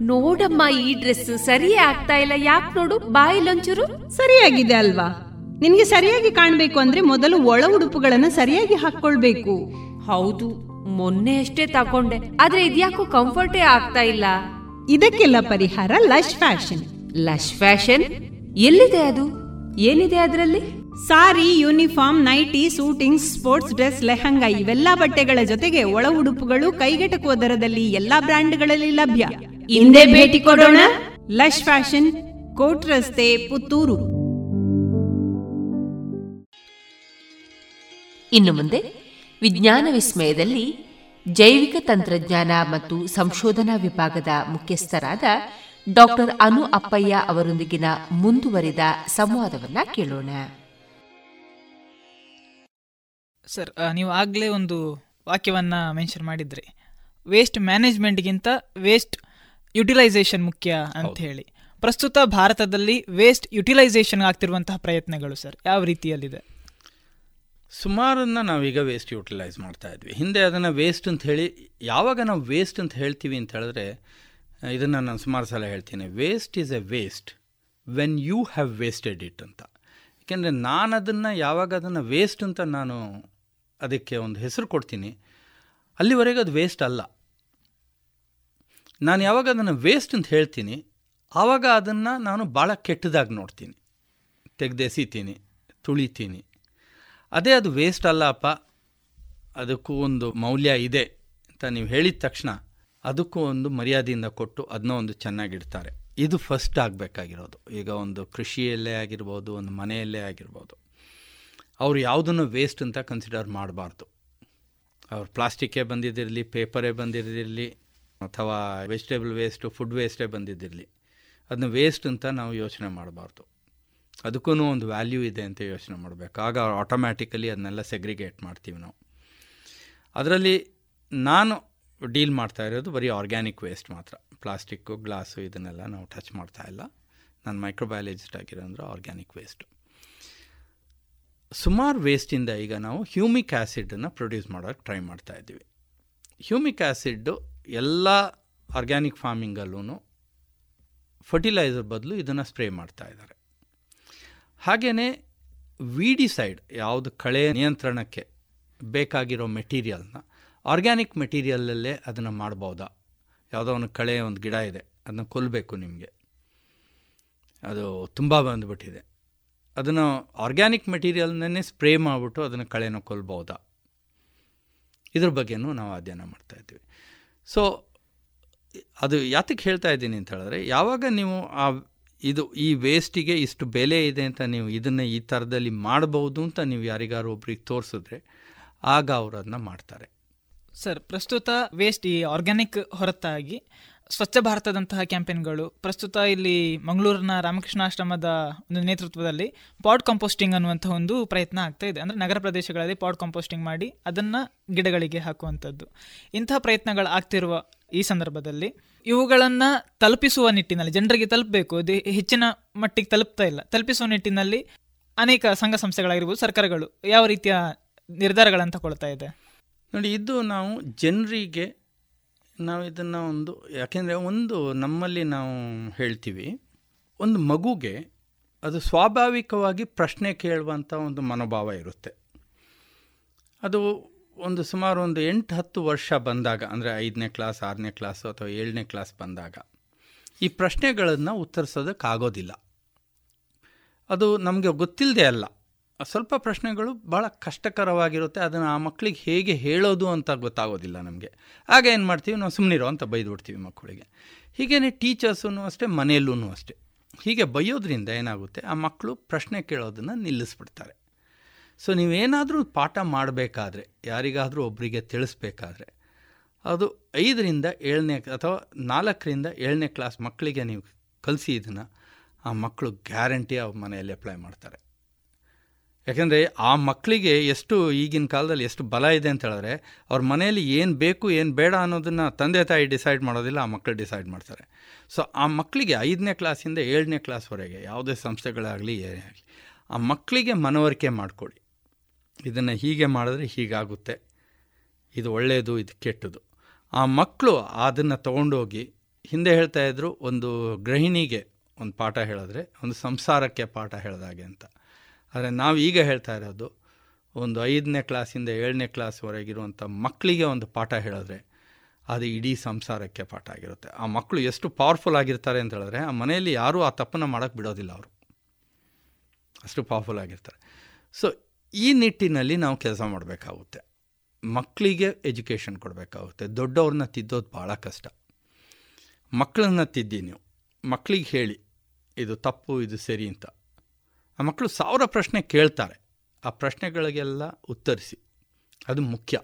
Speaker 8: ನೋಡಮ್ಮ ಈ ಡ್ರೆಸ್ ಸರಿಯೇ ಆಗ್ತಾ ಇಲ್ಲ. ಯಾಕೆ ನೋಡು ಬಾಯಿಲೊಂಚೂರು
Speaker 10: ಸರಿಯಾಗಿದೆ ಅಲ್ವಾ? ನಿನ್ಗೆ ಸರಿಯಾಗಿ ಕಾಣ್ಬೇಕು ಅಂದ್ರೆ ಮೊದಲು ಒಳ ಉಡುಪುಗಳನ್ನ ಸರಿಯಾಗಿ ಹಾಕೊಳ್ಬೇಕು
Speaker 8: ಹೌದು ಮೊನ್ನೆ ಅಷ್ಟೇ ತಕೊಂಡೆ ಆದ್ರೆ ಇದ್ಯಾಕೂ ಕಂಫರ್ಟೇ ಆಗ್ತಾ ಇಲ್ಲ.
Speaker 10: ಇದಕ್ಕೆಲ್ಲ ಪರಿಹಾರ ಲಶ್ ಫ್ಯಾಷನ್.
Speaker 8: Lush fashion? ಎಲ್ಲಿದೆ ಅದು? ಏನಿದೆ ಅದರಲ್ಲಿ?
Speaker 10: Sari uniform nighty suiting sports dress lehenga ಇವೆಲ್ಲಾ ಬಟ್ಟೆಗಳ ಜೊತೆಗೆ ಒಳ ಉಡುಪುಗಳು ಕೈಗೆಟಕುವ ದರದಲ್ಲಿ ಎಲ್ಲಾ ಬ್ರ್ಯಾಂಡ್ಗಳಲ್ಲಿ ಲಭ್ಯ.
Speaker 8: ಹಿಂದೆ ಭೇಟಿ ಕೊಡೋಣ.
Speaker 10: ಲಶ್ ಫ್ಯಾಷನ್ ಕೋಟ್ ರಸ್ತೆ ಪುತ್ತೂರು.
Speaker 8: ಇನ್ನು ಮುಂದೆ ವಿಜ್ಞಾನ ವಿಸ್ಮಯದಲ್ಲಿ ಜೈವಿಕ ತಂತ್ರಜ್ಞಾನ ಮತ್ತು ಸಂಶೋಧನಾ ವಿಭಾಗದ ಮುಖ್ಯಸ್ಥರಾದ ಡಾಕ್ಟರ್ ಅನು ಅಪ್ಪಯ್ಯ ಅವರೊಂದಿಗಿನ ಮುಂದುವರಿದ ಸಂವಾದವನ್ನ ಕೇಳೋಣ.
Speaker 16: ಸರ್ ನೀವು ಆಗಲೇ ಒಂದು ವಾಕ್ಯವನ್ನ ಮೆನ್ಷನ್ ಮಾಡಿದ್ರಿ. ವೇಸ್ಟ್ ಮ್ಯಾನೇಜ್ಮೆಂಟ್ಗಿಂತ ವೇಸ್ಟ್ ಯುಟಿಲೈಸೇಷನ್ ಮುಖ್ಯ ಅಂತ ಹೇಳಿ. ಪ್ರಸ್ತುತ ಭಾರತದಲ್ಲಿ ವೇಸ್ಟ್ ಯುಟಿಲೈಸೇಷನ್ ಆಗ್ತಿರುವಂತಹ ಪ್ರಯತ್ನಗಳು ಸರ್ ಯಾವ ರೀತಿಯಲ್ಲಿದೆ?
Speaker 9: ಸುಮಾರನ್ನ ನಾವೀಗ ವೇಸ್ಟ್ ಯುಟಿಲೈಸ್ ಮಾಡ್ತಾ ಇದ್ವಿ. ಹಿಂದೆ ಅದನ್ನು ವೇಸ್ಟ್ ಅಂತ ಹೇಳಿ ಯಾವಾಗ ನಾವು ವೇಸ್ಟ್ ಅಂತ ಹೇಳ್ತೀವಿ ಅಂತ ಹೇಳಿದ್ರೆ ಇದನ್ನು ನಾನು ಸುಮಾರು ಸಲ ಹೇಳ್ತೀನಿ. Waste is a waste when you have wasted it ಅಂತ. ಏಕೆಂದರೆ ನಾನು ಅದನ್ನು ಯಾವಾಗ ಅದನ್ನು ವೇಸ್ಟ್ ಅಂತ ನಾನು ಅದಕ್ಕೆ ಒಂದು ಹೆಸರು ಕೊಡ್ತೀನಿ. ಅಲ್ಲಿವರೆಗೂ ಅದು ವೇಸ್ಟ್ ಅಲ್ಲ. ನಾನು ಯಾವಾಗ ಅದನ್ನು ವೇಸ್ಟ್ ಅಂತ ಹೇಳ್ತೀನಿ, ಆವಾಗ ಅದನ್ನು ನಾನು ಭಾಳ ಕೆಟ್ಟದಾಗಿ ನೋಡ್ತೀನಿ. ತೆಗೆದೆಸಿತೀನಿ, ತುಳಿತೀನಿ. ಅದೇ ಅದು ವೇಸ್ಟ್ ಅಲ್ಲ ಅಪ್ಪ, ಅದಕ್ಕೂ ಒಂದು ಮೌಲ್ಯ ಇದೆ ಅಂತ ನೀವು ಹೇಳಿದ ತಕ್ಷಣ ಅದಕ್ಕೂ ಒಂದು ಮರ್ಯಾದೆಯಿಂದ ಕೊಟ್ಟು ಅದನ್ನ ಒಂದು ಚೆನ್ನಾಗಿಡ್ತಾರೆ. ಇದು ಫಸ್ಟ್ ಆಗಬೇಕಾಗಿರೋದು. ಈಗ ಒಂದು ಕೃಷಿಯಲ್ಲೇ ಆಗಿರ್ಬೋದು, ಒಂದು ಮನೆಯಲ್ಲೇ ಆಗಿರ್ಬೋದು. ಅವರು ಯಾವುದನ್ನು ವೇಸ್ಟ್ ಅಂತ ಕನ್ಸಿಡರ್ ಮಾಡಬಾರ್ದು. ಅವ್ರು ಪ್ಲಾಸ್ಟಿಕ್ಕೇ ಬಂದಿದ್ದಿರಲಿ ಪೇಪರೇ ಬಂದಿರಲಿ ಅಥವಾ ವೆಜಿಟೇಬಲ್ ವೇಸ್ಟು ಫುಡ್ ವೇಸ್ಟೇ ಬಂದಿದ್ದಿರಲಿ. ಅದನ್ನ ವೇಸ್ಟ್ ಅಂತ ನಾವು ಯೋಚನೆ ಮಾಡಬಾರ್ದು. ಅದಕ್ಕೂ ಒಂದು ವ್ಯಾಲ್ಯೂ ಇದೆ ಅಂತ ಯೋಚನೆ ಮಾಡಬೇಕು. ಆಗ ಆಟೋಮ್ಯಾಟಿಕಲಿ ಅದನ್ನೆಲ್ಲ ಸೆಗ್ರಿಗೇಟ್ ಮಾಡ್ತೀವಿ ನಾವು. ಅದರಲ್ಲಿ ನಾನು ಡೀಲ್ ಮಾಡ್ತಾ ಇರೋದು ಬರೀ ಆರ್ಗ್ಯಾನಿಕ್ ವೇಸ್ಟ್ ಮಾತ್ರ. ಪ್ಲಾಸ್ಟಿಕ್ಕು ಗ್ಲಾಸು ಇದನ್ನೆಲ್ಲ ನಾವು ಟಚ್ ಮಾಡ್ತಾ ಇಲ್ಲ. ನಾನು ಮೈಕ್ರೋಬಯಾಲಜಿಸ್ಟ್ ಆಗಿರೋಂದ್ರೆ ಆರ್ಗ್ಯಾನಿಕ್ ವೇಸ್ಟು ಸುಮಾರು ವೇಸ್ಟಿಂದ ಈಗ ನಾವು ಹ್ಯೂಮಿಕ್ ಆ್ಯಸಿಡನ್ನು ಪ್ರೊಡ್ಯೂಸ್ ಮಾಡೋಕ್ಕೆ ಟ್ರೈ ಮಾಡ್ತಾ ಇದ್ದೀವಿ. ಹ್ಯೂಮಿಕ್ ಆ್ಯಸಿಡ್ಡು ಎಲ್ಲ ಆರ್ಗ್ಯಾನಿಕ್ ಫಾರ್ಮಿಂಗಲ್ಲೂ ಫರ್ಟಿಲೈಸರ್ ಬದಲು ಇದನ್ನು ಸ್ಪ್ರೇ ಮಾಡ್ತಾ ಇದ್ದಾರೆ. ಹಾಗೆಯೇ ವೀಡಿಸೈಡ್ ಯಾವುದು ಕಳೆ ನಿಯಂತ್ರಣಕ್ಕೆ ಬೇಕಾಗಿರೋ ಮೆಟೀರಿಯಲ್ನ ಆರ್ಗ್ಯಾನಿಕ್ ಮೆಟೀರಿಯಲಲ್ಲೇ ಅದನ್ನು ಮಾಡ್ಬೋದಾ? ಯಾವುದೋ ಒಂದು ಕಳೆ ಒಂದು ಗಿಡ ಇದೆ, ಅದನ್ನು ಕೊಲ್ಲಬೇಕು ನಿಮಗೆ. ಅದು ತುಂಬ ಬಂದುಬಿಟ್ಟಿದೆ. ಅದನ್ನು ಆರ್ಗ್ಯಾನಿಕ್ ಮೆಟೀರಿಯಲ್ನೇ ಸ್ಪ್ರೇ ಮಾಡಿಬಿಟ್ಟು ಅದನ್ನು ಕಳೆನ ಕೊಲ್ಬೋದಾ? ಇದ್ರ ಬಗ್ಗೆಯೂ ನಾವು ಅಧ್ಯಯನ ಮಾಡ್ತಾಯಿದ್ದೀವಿ ಸೊ ಅದು ಯಾತಕ್ಕೆ ಹೇಳ್ತಾ ಇದ್ದೀನಿ ಅಂತ ಹೇಳಿದ್ರೆ, ಯಾವಾಗ ನೀವು ಆ ಇದು ಈ ವೇಸ್ಟಿಗೆ ಇಷ್ಟು ಬೆಲೆ ಇದೆ ಅಂತ ನೀವು ಇದನ್ನು ಈ ಥರದಲ್ಲಿ ಮಾಡಬಹುದು ಅಂತ ನೀವು ಯಾರಿಗಾರು ಒಬ್ರಿಗೆ ತೋರಿಸಿದ್ರೆ, ಆಗ ಅವರು ಅದನ್ನ ಮಾಡ್ತಾರೆ.
Speaker 16: ಸರ್, ಪ್ರಸ್ತುತ ವೇಸ್ಟ್ ಈ ಆರ್ಗ್ಯಾನಿಕ್ ಹೊರತಾಗಿ ಸ್ವಚ್ಛ ಭಾರತದಂತಹ ಕ್ಯಾಂಪೇನ್ಗಳು. ಪ್ರಸ್ತುತ ಇಲ್ಲಿ ಮಂಗಳೂರಿನ ರಾಮಕೃಷ್ಣಾಶ್ರಮದ ಒಂದು ನೇತೃತ್ವದಲ್ಲಿ ಪಾಡ್ ಕಂಪೋಸ್ಟಿಂಗ್ ಅನ್ನುವಂಥ ಒಂದು ಪ್ರಯತ್ನ ಆಗ್ತಾ ಇದೆ. ಅಂದರೆ ನಗರ ಪ್ರದೇಶಗಳಲ್ಲಿ ಪಾಡ್ ಕಂಪೋಸ್ಟಿಂಗ್ ಮಾಡಿ ಅದನ್ನು ಗಿಡಗಳಿಗೆ ಹಾಕುವಂಥದ್ದು. ಇಂತಹ ಪ್ರಯತ್ನಗಳು ಆಗ್ತಿರುವ ಈ ಸಂದರ್ಭದಲ್ಲಿ ಇವುಗಳನ್ನು ತಲುಪಿಸುವ ನಿಟ್ಟಿನಲ್ಲಿ, ಜನರಿಗೆ ತಲುಪಬೇಕು. ಅದು ಹೆಚ್ಚಿನ ಮಟ್ಟಿಗೆ ತಲುಪ್ತಾ ಇಲ್ಲ. ತಲುಪಿಸುವ ನಿಟ್ಟಿನಲ್ಲಿ ಅನೇಕ ಸಂಘ ಸಂಸ್ಥೆಗಳಾಗಿರ್ಬೋದು, ಸರ್ಕಾರಗಳು ಯಾವ ರೀತಿಯ ನಿರ್ಧಾರಗಳನ್ನು ತಗೊಳ್ತಾ ಇದೆ?
Speaker 9: ನೋಡಿ, ಇದು ನಾವು ಜನರಿಗೆ ನಾವು ಇದನ್ನು ಒಂದು, ಯಾಕೆಂದರೆ ಒಂದು ನಮ್ಮಲ್ಲಿ ನಾವು ಹೇಳ್ತೀವಿ, ಒಂದು ಮಗುಗೆ ಅದು ಸ್ವಾಭಾವಿಕವಾಗಿ ಪ್ರಶ್ನೆ ಕೇಳುವಂಥ ಒಂದು ಮನೋಭಾವ ಇರುತ್ತೆ. ಅದು ಒಂದು ಸುಮಾರು ಒಂದು ಎಂಟು ಹತ್ತು ವರ್ಷ ಬಂದಾಗ, ಅಂದರೆ ಐದನೇ ಕ್ಲಾಸ್, ಆರನೇ ಕ್ಲಾಸು ಅಥವಾ ಏಳನೇ ಕ್ಲಾಸ್ ಬಂದಾಗ, ಈ ಪ್ರಶ್ನೆಗಳನ್ನು ಉತ್ತರಿಸೋದಕ್ಕಾಗೋದಿಲ್ಲ. ಅದು ನಮಗೆ ಗೊತ್ತಿಲ್ಲದೆ ಅಲ್ಲ. ಸ್ವಲ್ಪ ಪ್ರಶ್ನೆಗಳು ಭಾಳ ಕಷ್ಟಕರವಾಗಿರುತ್ತೆ. ಅದನ್ನು ಆ ಮಕ್ಕಳಿಗೆ ಹೇಗೆ ಹೇಳೋದು ಅಂತ ಗೊತ್ತಾಗೋದಿಲ್ಲ ನಮಗೆ. ಆಗ ಏನು ಮಾಡ್ತೀವಿ? ನಾವು ಸುಮ್ಮನಿರೋ ಅಂತ ಬೈದುಬಿಡ್ತೀವಿ ಮಕ್ಕಳಿಗೆ. ಹೀಗೇ ಟೀಚರ್ಸೂ ಅಷ್ಟೇ ಮನೆಯಲ್ಲೂ ಅಷ್ಟೇ. ಹೀಗೆ ಬೈಯೋದ್ರಿಂದ ಏನಾಗುತ್ತೆ? ಆ ಮಕ್ಕಳು ಪ್ರಶ್ನೆ ಕೇಳೋದನ್ನು ನಿಲ್ಲಿಸ್ಬಿಡ್ತಾರೆ. ಸೊ, ನೀವೇನಾದರೂ ಪಾಠ ಮಾಡಬೇಕಾದ್ರೆ, ಯಾರಿಗಾದರೂ ಒಬ್ಬರಿಗೆ ತಿಳಿಸ್ಬೇಕಾದ್ರೆ, ಅದು ಐದರಿಂದ ಏಳನೇ ಅಥವಾ ನಾಲ್ಕರಿಂದ ಏಳನೇ ಕ್ಲಾಸ್ ಮಕ್ಕಳಿಗೆ ನೀವು ಕಲಿಸಿ ಇದನ್ನು, ಆ ಮಕ್ಕಳು ಗ್ಯಾರಂಟಿ ಅವ್ರ ಮನೆಯಲ್ಲಿ ಅಪ್ಲೈ ಮಾಡ್ತಾರೆ. ಯಾಕೆಂದರೆ ಆ ಮಕ್ಕಳಿಗೆ ಎಷ್ಟು ಈಗಿನ ಕಾಲದಲ್ಲಿ ಎಷ್ಟು ಬಲ ಇದೆ ಅಂತ ಹೇಳಿದ್ರೆ ಅವ್ರ ಮನೆಯಲ್ಲಿ ಏನು ಬೇಕು, ಏನು ಬೇಡ ಅನ್ನೋದನ್ನು ತಂದೆ ತಾಯಿ ಡಿಸೈಡ್ ಮಾಡೋದಿಲ್ಲ, ಆ ಮಕ್ಕಳು ಡಿಸೈಡ್ ಮಾಡ್ತಾರೆ. ಸೊ ಆ ಮಕ್ಕಳಿಗೆ ಐದನೇ ಕ್ಲಾಸಿಂದ ಏಳನೇ ಕ್ಲಾಸ್ವರೆಗೆ ಯಾವುದೇ ಸಂಸ್ಥೆಗಳಾಗಲಿ ಏನೇ ಆಗಲಿ, ಆ ಮಕ್ಕಳಿಗೆ ಮನವರಿಕೆ ಮಾಡಿಕೊಡಿ. ಇದನ್ನು ಹೀಗೆ ಮಾಡಿದ್ರೆ ಹೀಗಾಗುತ್ತೆ. ಇದು ಒಳ್ಳೆಯದು ಇದು ಕೆಟ್ಟದು. ಆ ಮಕ್ಕಳು ಅದನ್ನು ತೊಗೊಂಡೋಗಿ ಹಿಂದೆ ಹೇಳ್ತಾ ಇದ್ದರು ಒಂದು ಗೃಹಿಣಿಗೆ ಒಂದು ಪಾಠ ಹೇಳಿದ್ರೆ, ಒಂದು ಸಂಸಾರಕ್ಕೆ ಪಾಠ ಹೇಳಿದಾಗೆ ಅಂತ. ಆದರೆ ನಾವು ಈಗ ಹೇಳ್ತಾ ಇರೋದು, ಒಂದು ಐದನೇ ಕ್ಲಾಸಿಂದ ಏಳನೇ ಕ್ಲಾಸ್ವರೆಗಿರುವಂಥ ಮಕ್ಕಳಿಗೆ ಒಂದು ಪಾಠ ಹೇಳಿದ್ರೆ ಅದು ಇಡೀ ಸಂಸಾರಕ್ಕೆ ಪಾಠ ಆಗಿರುತ್ತೆ. ಆ ಮಕ್ಕಳು ಎಷ್ಟು ಪವರ್ಫುಲ್ ಆಗಿರ್ತಾರೆ ಅಂತ ಹೇಳಿದ್ರೆ ಆ ಮನೆಯಲ್ಲಿ ಯಾರೂ ಆ ತಪ್ಪನ್ನು ಮಾಡೋಕ್ಕೆ ಬಿಡೋದಿಲ್ಲ ಅವರು. ಅಷ್ಟು ಪವರ್ಫುಲ್ ಆಗಿರ್ತಾರೆ. ಸೊ ಈ ನಿಟ್ಟಿನಲ್ಲಿ ನಾವು ಕೆಲಸ ಮಾಡಬೇಕಾಗುತ್ತೆ. ಮಕ್ಕಳಿಗೆ ಎಜುಕೇಷನ್ ಕೊಡಬೇಕಾಗುತ್ತೆ. ದೊಡ್ಡವ್ರನ್ನ ತಿದ್ದೋದು ಭಾಳ ಕಷ್ಟ. ಮಕ್ಕಳನ್ನ ತಿದ್ದಿ ನೀವು. ಮಕ್ಕಳಿಗೆ ಹೇಳಿ, ಇದು ತಪ್ಪು, ಇದು ಸರಿ ಅಂತ. ಆ ಮಕ್ಕಳು ಸಾವಿರ ಪ್ರಶ್ನೆ ಕೇಳ್ತಾರೆ. ಆ ಪ್ರಶ್ನೆಗಳಿಗೆಲ್ಲ ಉತ್ತರಿಸಿ. ಅದು ಮುಖ್ಯ.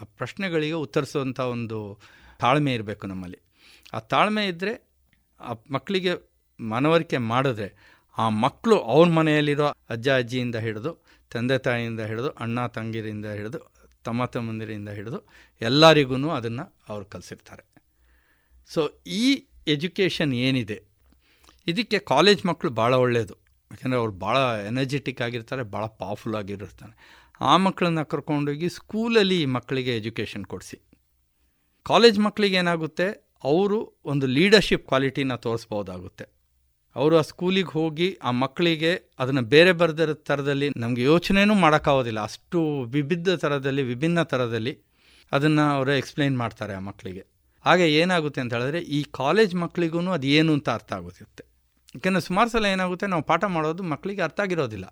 Speaker 9: ಆ ಪ್ರಶ್ನೆಗಳಿಗೆ ಉತ್ತರಿಸುವಂಥ ಒಂದು ತಾಳ್ಮೆ ಇರಬೇಕು ನಮ್ಮಲ್ಲಿ. ಆ ತಾಳ್ಮೆ ಇದ್ದರೆ ಆ ಮಕ್ಕಳಿಗೆ ಮನವರಿಕೆ ಮಾಡಿದ್ರೆ ಆ ಮಕ್ಕಳು ಅವ್ರ ಮನೆಯಲ್ಲಿರೋ ಅಜ್ಜ, ಅಜ್ಜಿಯಿಂದ ಹಿಡಿದು, ತಂದೆ ತಾಯಿಯಿಂದ ಹಿಡಿದು, ಅಣ್ಣ ತಂಗಿರಿಂದ ಹಿಡಿದು, ತಮ್ಮ ತಮ್ಮಂದಿರಿಂದ ಹಿಡಿದು ಎಲ್ಲರಿಗೂ ಅದನ್ನು ಅವ್ರು ಕಲಿಸಿರ್ತಾರೆ. ಸೊ ಈ ಎಜುಕೇಷನ್ ಏನಿದೆ? ಇದಕ್ಕೆ ಕಾಲೇಜ್ ಮಕ್ಕಳು ಭಾಳ ಒಳ್ಳೆಯದು ಯಾಕೆಂದರೆ ಅವ್ರು ಭಾಳ ಎನರ್ಜೆಟಿಕ್ ಆಗಿರ್ತಾರೆ, ಭಾಳ ಪವರ್ಫುಲ್ ಆಗಿರ್ತಾರೆ. ಆ ಮಕ್ಕಳನ್ನ ಕರ್ಕೊಂಡೋಗಿ ಸ್ಕೂಲಲ್ಲಿ ಮಕ್ಕಳಿಗೆ ಎಜುಕೇಷನ್ ಕೊಡಿಸಿ. ಕಾಲೇಜ್ ಮಕ್ಕಳಿಗೆ ಏನಾಗುತ್ತೆ? ಅವರು ಒಂದು ಲೀಡರ್ಶಿಪ್ ಕ್ವಾಲಿಟಿನ ತೋರಿಸ್ಬೋದಾಗುತ್ತೆ. ಅವರು ಆ ಸ್ಕೂಲಿಗೆ ಹೋಗಿ ಆ ಮಕ್ಕಳಿಗೆ ಅದನ್ನು ಬೇರೆ ಬರೆದಿರೋ ಥರದಲ್ಲಿ ನಮಗೆ ಯೋಚನೆಯೂ ಮಾಡೋಕ್ಕಾಗೋದಿಲ್ಲ. ಅಷ್ಟು ವಿವಿಧ ಥರದಲ್ಲಿ ವಿಭಿನ್ನ ಥರದಲ್ಲಿ ಅದನ್ನು ಅವರು ಎಕ್ಸ್ಪ್ಲೈನ್ ಮಾಡ್ತಾರೆ ಆ ಮಕ್ಕಳಿಗೆ. ಹಾಗೆ ಏನಾಗುತ್ತೆ ಅಂತ ಹೇಳಿದ್ರೆ ಈ ಕಾಲೇಜ್ ಮಕ್ಕಳಿಗೂ ಅದು ಏನು ಅಂತ ಅರ್ಥ ಆಗುತ್ತಿರುತ್ತೆ ಯಾಕೆಂದರೆ ಸುಮಾರು ಸಲ ಏನಾಗುತ್ತೆ, ನಾವು ಪಾಠ ಮಾಡೋದು ಮಕ್ಕಳಿಗೆ ಅರ್ಥ ಆಗಿರೋದಿಲ್ಲ.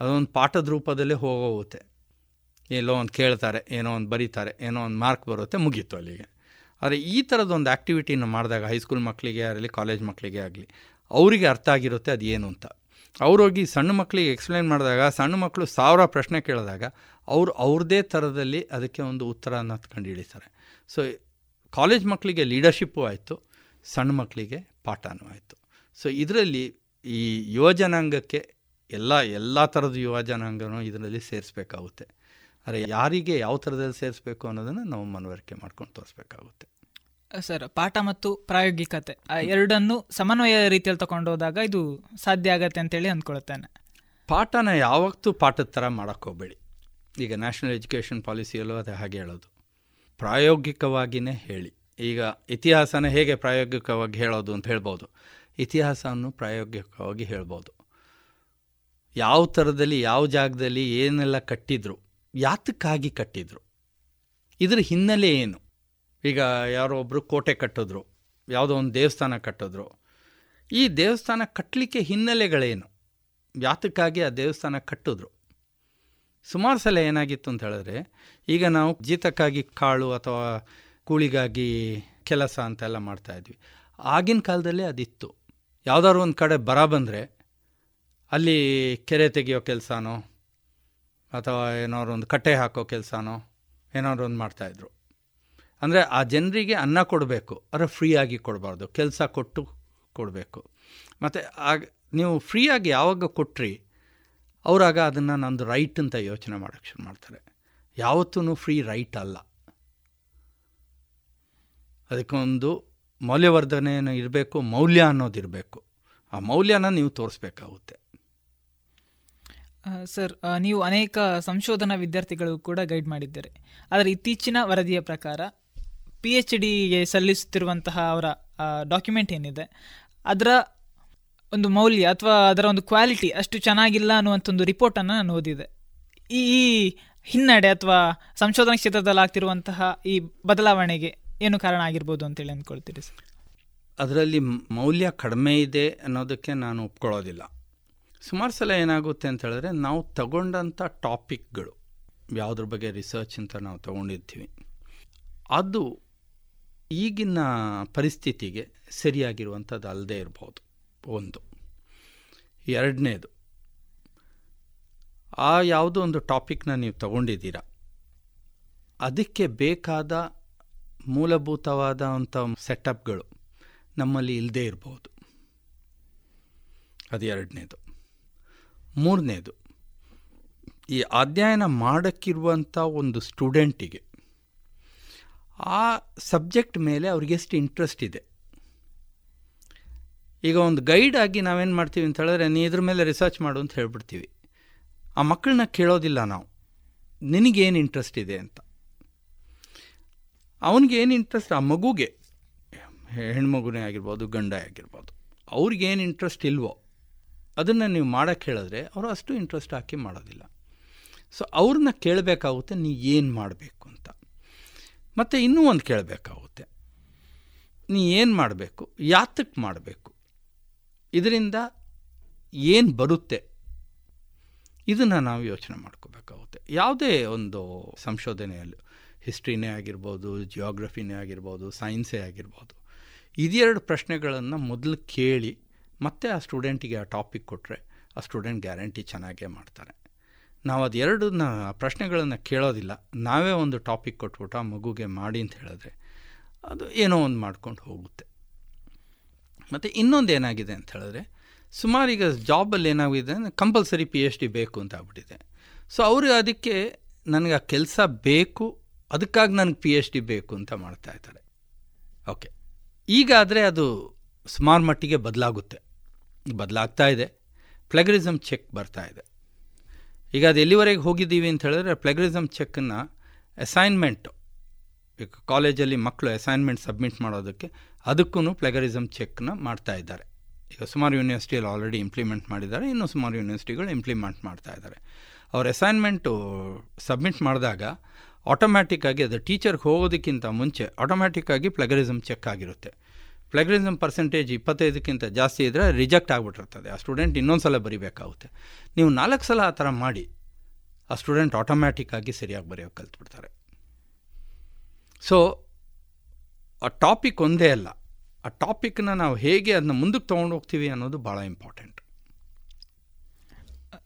Speaker 9: ಅದೊಂದು ಪಾಠದ ರೂಪದಲ್ಲೇ ಹೋಗೋಗುತ್ತೆ ಎಲ್ಲೋ ಒಂದು ಕೇಳ್ತಾರೆ, ಏನೋ ಒಂದು ಬರೀತಾರೆ, ಏನೋ ಒಂದು ಮಾರ್ಕ್ ಬರುತ್ತೆ, ಮುಗೀತು ಅಲ್ಲಿಗೆ. ಆದರೆ ಈ ಥರದೊಂದು ಆ್ಯಕ್ಟಿವಿಟಿನ ಮಾಡಿದಾಗ ಹೈಸ್ಕೂಲ್ ಮಕ್ಕಳಿಗೆ ಆಗಲಿ ಕಾಲೇಜ್ ಮಕ್ಕಳಿಗೆ ಆಗಲಿ, ಅವರಿಗೆ ಅರ್ಥ ಆಗಿರುತ್ತೆ ಅದು ಏನು ಅಂತ. ಅವ್ರೋಗಿ ಸಣ್ಣ ಮಕ್ಕಳಿಗೆ ಎಕ್ಸ್ಪ್ಲೇನ್ ಮಾಡಿದಾಗ, ಸಣ್ಣ ಮಕ್ಕಳು ಸಾವಿರ ಪ್ರಶ್ನೆ ಕೇಳಿದಾಗ, ಅವರು ಅವ್ರದೇ ಥರದಲ್ಲಿ ಅದಕ್ಕೆ ಒಂದು ಉತ್ತರನ ಕಂಡು ಹಿಡಿತಾರೆ. ಸೊ ಕಾಲೇಜ್ ಮಕ್ಕಳಿಗೆ ಲೀಡರ್ಶಿಪ್ಪು ಆಯಿತು, ಸಣ್ಣ ಮಕ್ಕಳಿಗೆ ಪಾಠನೂ ಆಯಿತು. ಸೊ ಇದರಲ್ಲಿ ಈ ಯುವಜನಾಂಗಕ್ಕೆ ಎಲ್ಲ ಎಲ್ಲ ಥರದ ಯುವಜನಾಂಗನೂ ಇದರಲ್ಲಿ ಸೇರಿಸ್ಬೇಕಾಗುತ್ತೆ. ಆದರೆ ಯಾರಿಗೆ ಯಾವ ಥರದಲ್ಲಿ ಸೇರಿಸ್ಬೇಕು ಅನ್ನೋದನ್ನು ನಾವು ಮನವರಿಕೆ ಮಾಡ್ಕೊಂಡು ತೋರಿಸ್ಬೇಕಾಗುತ್ತೆ.
Speaker 16: ಸರ್ ಪಾಠ ಮತ್ತು ಪ್ರಾಯೋಗಿಕತೆ ಎರಡನ್ನು ಸಮನ್ವಯ ರೀತಿಯಲ್ಲಿ ತಗೊಂಡು ಹೋದಾಗ ಇದು ಸಾಧ್ಯ ಆಗತ್ತೆ ಅಂತೇಳಿ ಅಂದ್ಕೊಳ್ತೇನೆ.
Speaker 9: ಪಾಠನ ಯಾವತ್ತೂ ಪಾಠದ ಥರ ಮಾಡೋಕ್ಕೋಗ್ಬೇಡಿ ಈಗ ನ್ಯಾಷನಲ್ ಎಜುಕೇಷನ್ ಪಾಲಿಸಿಯಲ್ಲೂ ಅದೇ ಹಾಗೆ ಹೇಳೋದು. ಪ್ರಾಯೋಗಿಕವಾಗಿಯೇ ಹೇಳಿ. ಈಗ ಇತಿಹಾಸನ ಹೇಗೆ ಪ್ರಾಯೋಗಿಕವಾಗಿ ಹೇಳೋದು ಅಂತ ಹೇಳ್ಬೋದು. ಇತಿಹಾಸವನ್ನು ಪ್ರಾಯೋಗಿಕವಾಗಿ ಹೇಳ್ಬೋದು. ಯಾವ ಥರದಲ್ಲಿ, ಯಾವ ಜಾಗದಲ್ಲಿ ಏನೆಲ್ಲ ಕಟ್ಟಿದ್ರು, ಯಾತಕ್ಕಾಗಿ ಕಟ್ಟಿದ್ರು, ಇದರ ಹಿನ್ನೆಲೆ ಏನು? ಈಗ ಯಾರೋ ಒಬ್ಬರು ಕೋಟೆ ಕಟ್ಟಿದ್ರು, ಯಾವುದೋ ಒಂದು ದೇವಸ್ಥಾನ ಕಟ್ಟಿದ್ರು. ಈ ದೇವಸ್ಥಾನ ಕಟ್ಟಲಿಕ್ಕೆ ಹಿನ್ನೆಲೆಗಳೇನು? ಯಾತಕ್ಕಾಗಿ ಆ ದೇವಸ್ಥಾನ ಕಟ್ಟಿದ್ರು? ಸುಮಾರು ಸಲ ಏನಾಗಿತ್ತು ಅಂತ ಹೇಳಿದ್ರೆ, ಈಗ ನಾವು ಜೀತಕ್ಕಾಗಿ ಕಾಳು ಅಥವಾ ಕೂಳಿಗಾಗಿ ಕೆಲಸ ಅಂತೆಲ್ಲ ಮಾಡ್ತಾಯಿದ್ವಿ ಆಗಿನ ಕಾಲದಲ್ಲೇ ಅದಿತ್ತು. ಯಾವುದಾದ್ರು ಒಂದು ಕಡೆ ಬರ ಬಂದರೆ ಅಲ್ಲಿ ಕೆರೆ ತೆಗೆಯೋ ಕೆಲಸನೋ, ಅಥವಾ ಏನಾದ್ರು ಒಂದು ಕಟ್ಟೆ ಹಾಕೋ ಕೆಲಸನೋ, ಏನಾದ್ರು ಒಂದು ಮಾಡ್ತಾಯಿದ್ರು ಅಂದರೆ ಆ ಜನರಿಗೆ ಅನ್ನ ಕೊಡಬೇಕು, ಆದರೆ ಫ್ರೀಯಾಗಿ ಕೊಡಬಾರ್ದು, ಕೆಲಸ ಕೊಟ್ಟು ಕೊಡಬೇಕು. ಮತ್ತು ಆಗ ನೀವು ಫ್ರೀಯಾಗಿ ಯಾವಾಗ ಕೊಟ್ರಿ, ಅವರಾಗ ಅದನ್ನು ನಂದು ರೈಟ್ ಅಂತ ಯೋಚನೆ ಮಾಡೋಕ್ಕೆ ಶುರು ಮಾಡ್ತಾರೆ. ಯಾವತ್ತೂ ಫ್ರೀ ರೈಟ್ ಅಲ್ಲ. ಅದಕ್ಕೊಂದು ಮೌಲ್ಯವರ್ಧನೆ ಇರಬೇಕು, ಮೌಲ್ಯ ಅನ್ನೋದಿರಬೇಕು ಆ ಮೌಲ್ಯನ ನೀವು ತೋರಿಸ್ಬೇಕಾಗುತ್ತೆ.
Speaker 16: ಸರ್ ನೀವು ಅನೇಕ ಸಂಶೋಧನಾ ವಿದ್ಯಾರ್ಥಿಗಳು ಕೂಡ ಗೈಡ್ ಮಾಡಿದ್ದಾರೆ. ಆದರೆ ಇತ್ತೀಚಿನ ವರದಿಯ ಪ್ರಕಾರ ಪಿ ಎಚ್ ಡಿಗೆ ಸಲ್ಲಿಸುತ್ತಿರುವಂತಹ ಅವರ ಡಾಕ್ಯುಮೆಂಟ್ ಏನಿದೆ, ಅದರ ಒಂದು ಮೌಲ್ಯ ಅಥವಾ ಅದರ ಒಂದು ಕ್ವಾಲಿಟಿ ಅಷ್ಟು ಚೆನ್ನಾಗಿಲ್ಲ ಅನ್ನುವಂಥ ಒಂದು ರಿಪೋರ್ಟನ್ನು ನಾನು ಓದಿದೆ. ಈ ಹಿನ್ನಡೆ ಅಥವಾ ಸಂಶೋಧನಾ ಕ್ಷೇತ್ರದಲ್ಲಿ ಆಗ್ತಿರುವಂತಹ ಈ ಬದಲಾವಣೆಗೆ ಏನು ಕಾರಣ ಆಗಿರ್ಬೋದು ಅಂತೇಳಿ ಅಂದ್ಕೊಳ್ತೀರಿ ಸರ್?
Speaker 9: ಅದರಲ್ಲಿ ಮೌಲ್ಯ ಕಡಿಮೆ ಇದೆ ಅನ್ನೋದಕ್ಕೆ ನಾನು ಒಪ್ಕೊಳ್ಳೋದಿಲ್ಲ. ಸುಮಾರು ಸಲ ಏನಾಗುತ್ತೆ ಅಂತ ಹೇಳಿದ್ರೆ ನಾವು ತಗೊಂಡಂಥ ಟಾಪಿಕ್ಗಳು, ಯಾವುದ್ರ ಬಗ್ಗೆ ರಿಸರ್ಚ್ ಅಂತ ನಾವು ತಗೊಂಡಿರ್ತೀವಿ, ಅದು ಈಗಿನ ಪರಿಸ್ಥಿತಿಗೆ ಸರಿಯಾಗಿರುವಂಥದ್ದು ಅಲ್ಲದೆ ಇರ್ಬೋದು. ಒಂದು. ಎರಡನೇದು, ಆ ಯಾವುದೋ ಒಂದು ಟಾಪಿಕ್ನ ನೀವು ತಗೊಂಡಿದ್ದೀರ, ಅದಕ್ಕೆ ಬೇಕಾದ ಮೂಲಭೂತವಾದಂಥ ಸೆಟಪ್ಗಳು ನಮ್ಮಲ್ಲಿ ಇಲ್ಲದೇ ಇರ್ಬೋದು. ಅದು ಎರಡನೇದು ಮೂರನೇದು, ಈ ಅಧ್ಯಯನ ಮಾಡೋಕ್ಕಿರುವಂಥ ಒಂದು ಸ್ಟೂಡೆಂಟಿಗೆ ಆ ಸಬ್ಜೆಕ್ಟ್ ಮೇಲೆ ಅವ್ರಿಗೆಷ್ಟು ಇಂಟ್ರೆಸ್ಟ್ ಇದೆ. ಈಗ ಒಂದು ಗೈಡ್ ಆಗಿ ನಾವೇನು ಮಾಡ್ತೀವಿ ಅಂತ ಹೇಳಿದ್ರೆ, ನೀ ಇದ್ರ ಮೇಲೆ ರಿಸರ್ಚ್ ಮಾಡು ಅಂತ ಹೇಳ್ಬಿಡ್ತೀವಿ. ಆ ಮಕ್ಕಳನ್ನ ಕೇಳೋದಿಲ್ಲ ನಾವು. ನಿನಗೇನು ಇಂಟ್ರೆಸ್ಟ್ ಇದೆ ಅಂತ. ಅವನಿಗೆ ಏನು ಇಂಟ್ರೆಸ್ಟ್ ಆ ಮಗುಗೆ. ಹೆಣ್ಮಗುನೇ ಆಗಿರ್ಬೋದು, ಗಂಡ ಆಗಿರ್ಬೋದು. ಅವ್ರಿಗೇನು ಇಂಟ್ರೆಸ್ಟ್ ಇಲ್ವೋ, ಅದನ್ನು ನೀವು ಮಾಡೋಕ್ಕೆ ಹೇಳಿದ್ರೆ ಅವರು ಅಷ್ಟು ಇಂಟ್ರೆಸ್ಟ್ ಹಾಕಿ ಮಾಡೋದಿಲ್ಲ. ಸೊ ಅವ್ರನ್ನ ಕೇಳಬೇಕಾಗುತ್ತೆ, ನೀ ಏನು ಮಾಡಬೇಕು ಅಂತ. ಮತ್ತು ಇನ್ನೂ ಒಂದು ಕೇಳಬೇಕಾಗುತ್ತೆ. ನೀ ಏನು ಮಾಡಬೇಕು ಯಾತಕ್ಕೆ ಮಾಡಬೇಕು? ಇದರಿಂದ ಏನು ಬರುತ್ತೆ? ಇದನ್ನು ನಾವು ಯೋಚನೆ ಮಾಡ್ಕೋಬೇಕಾಗುತ್ತೆ. ಯಾವುದೇ ಒಂದು ಸಂಶೋಧನೆಯಲ್ಲಿ. ಹಿಸ್ಟ್ರಿನೇ ಆಗಿರ್ಬೋದು ಜಿಯೋಗ್ರಫಿನೇ ಆಗಿರ್ಬೋದು ಸೈನ್ಸೇ ಆಗಿರ್ಬೋದು ಇದೆರಡು ಪ್ರಶ್ನೆಗಳನ್ನು ಮೊದಲು ಕೇಳಿ ಮತ್ತೆ ಆ ಸ್ಟೂಡೆಂಟಿಗೆ ಆ ಟಾಪಿಕ್ ಕೊಟ್ಟರೆ ಆ ಸ್ಟೂಡೆಂಟ್ ಗ್ಯಾರಂಟಿ ಚೆನ್ನಾಗೇ ಮಾಡ್ತಾರೆ. ನಾವು ಅದೆರಡನ್ನ ಪ್ರಶ್ನೆಗಳನ್ನು ಕೇಳೋದಿಲ್ಲ. ನಾವೇ ಒಂದು ಟಾಪಿಕ್ ಕೊಟ್ಬಿಟ್ಟು ಆ ಮಗುಗೆ ಮಾಡಿ ಅಂತ ಹೇಳಿದ್ರೆ ಅದು ಏನೋ ಒಂದು ಮಾಡ್ಕೊಂಡು ಹೋಗುತ್ತೆ. ಮತ್ತು ಇನ್ನೊಂದು ಏನಾಗಿದೆ ಅಂತ ಹೇಳಿದ್ರೆ, ಸುಮಾರು ಈಗ ಜಾಬಲ್ಲಿ ಏನಾಗಿದೆ ಅಂದರೆ ಕಂಪಲ್ಸರಿ ಪಿ ಎಚ್ ಡಿ ಬೇಕು ಅಂತ ಆಗ್ಬಿಟ್ಟಿದೆ. ಸೊ ಅವರು ಅದಕ್ಕೆ, ನನಗೆ ಆ ಕೆಲಸ ಬೇಕು ಅದಕ್ಕಾಗಿ ನನಗೆ ಪಿ ಎಚ್ ಡಿ ಬೇಕು ಅಂತ ಮಾಡ್ತಾ ಇದ್ದಾರೆ. ಓಕೆ ಈಗಾದರೆ ಅದು ಸುಮಾರು ಮಟ್ಟಿಗೆ ಬದಲಾಗುತ್ತೆ. ಬದಲಾಗ್ತಾ ಇದೆ. ಪ್ಲೆಗರಿಸಮ್ ಚೆಕ್ ಬರ್ತಾ ಇದೆ. ಈಗ ಅದು ಎಲ್ಲಿವರೆಗೆ ಹೋಗಿದ್ದೀವಿ ಅಂತ ಹೇಳಿದ್ರೆ ಪ್ಲೆಗರಿಸಮ್ ಚೆಕ್ಕನ್ನು ಅಸೈನ್ಮೆಂಟು ಈಗ ಕಾಲೇಜಲ್ಲಿ ಮಕ್ಕಳು ಅಸೈನ್ಮೆಂಟ್ ಸಬ್ಮಿಟ್ ಮಾಡೋದಕ್ಕೆ ಅದಕ್ಕೂ ಪ್ಲೆಗರಿಸಮ್ ಚೆಕ್ನ ಮಾಡ್ತಾ ಇದ್ದಾರೆ. ಈಗ ಸುಮಾರು ಯೂನಿವರ್ಸಿಟಿಯಲ್ಲಿ ಆಲ್ರೆಡಿ ಇಂಪ್ಲಿಮೆಂಟ್ ಮಾಡಿದ್ದಾರೆ. ಇನ್ನೂ ಸುಮಾರು ಯೂನಿವರ್ಸಿಟಿಗಳು ಇಂಪ್ಲಿಮೆಂಟ್ ಮಾಡ್ತಾ ಇದ್ದಾರೆ. ಅವ್ರ ಅಸೈನ್ಮೆಂಟು ಸಬ್ಮಿಟ್ ಮಾಡಿದಾಗ ಆಟೋಮ್ಯಾಟಿಕ್ಕಾಗಿ ಅದು ಟೀಚರ್ಗೆ ಹೋಗೋದಕ್ಕಿಂತ ಮುಂಚೆ ಆಟೋಮ್ಯಾಟಿಕ್ ಆಗಿ ಪ್ಲಗರಿಸಮ್ ಚೆಕ್ ಆಗಿರುತ್ತೆ. ಪ್ಲಗರಿಸಮ್ ಪರ್ಸೆಂಟೇಜ್ ಇಪ್ಪತ್ತೈದಕ್ಕಿಂತ ಜಾಸ್ತಿ ಇದ್ದರೆ ರಿಜೆಕ್ಟ್ ಆಗಿಬಿಟ್ಟಿರ್ತದೆ. ಆ ಸ್ಟೂಡೆಂಟ್ ಇನ್ನೊಂದು ಸಲ ಬರಿಬೇಕಾಗುತ್ತೆ. ನೀವು ನಾಲ್ಕು ಸಲ ಆ ಥರ ಮಾಡಿ, ಆ ಸ್ಟೂಡೆಂಟ್ ಆಟೋಮ್ಯಾಟಿಕ್ ಆಗಿ ಸರಿಯಾಗಿ ಬರೆಯೋಕೆ ಕಲ್ತ್ಬಿಡ್ತಾರೆ. ಸೊ ಆ ಟಾಪಿಕ್ ಒಂದೇ ಅಲ್ಲ. ಆ ಟಾಪಿಕ್ನ ನಾವು ಹೇಗೆ ಅದನ್ನ ಮುಂದಕ್ಕೆ ತೊಗೊಂಡು ಹೋಗ್ತೀವಿ ಅನ್ನೋದು ಭಾಳ ಇಂಪಾರ್ಟೆಂಟ್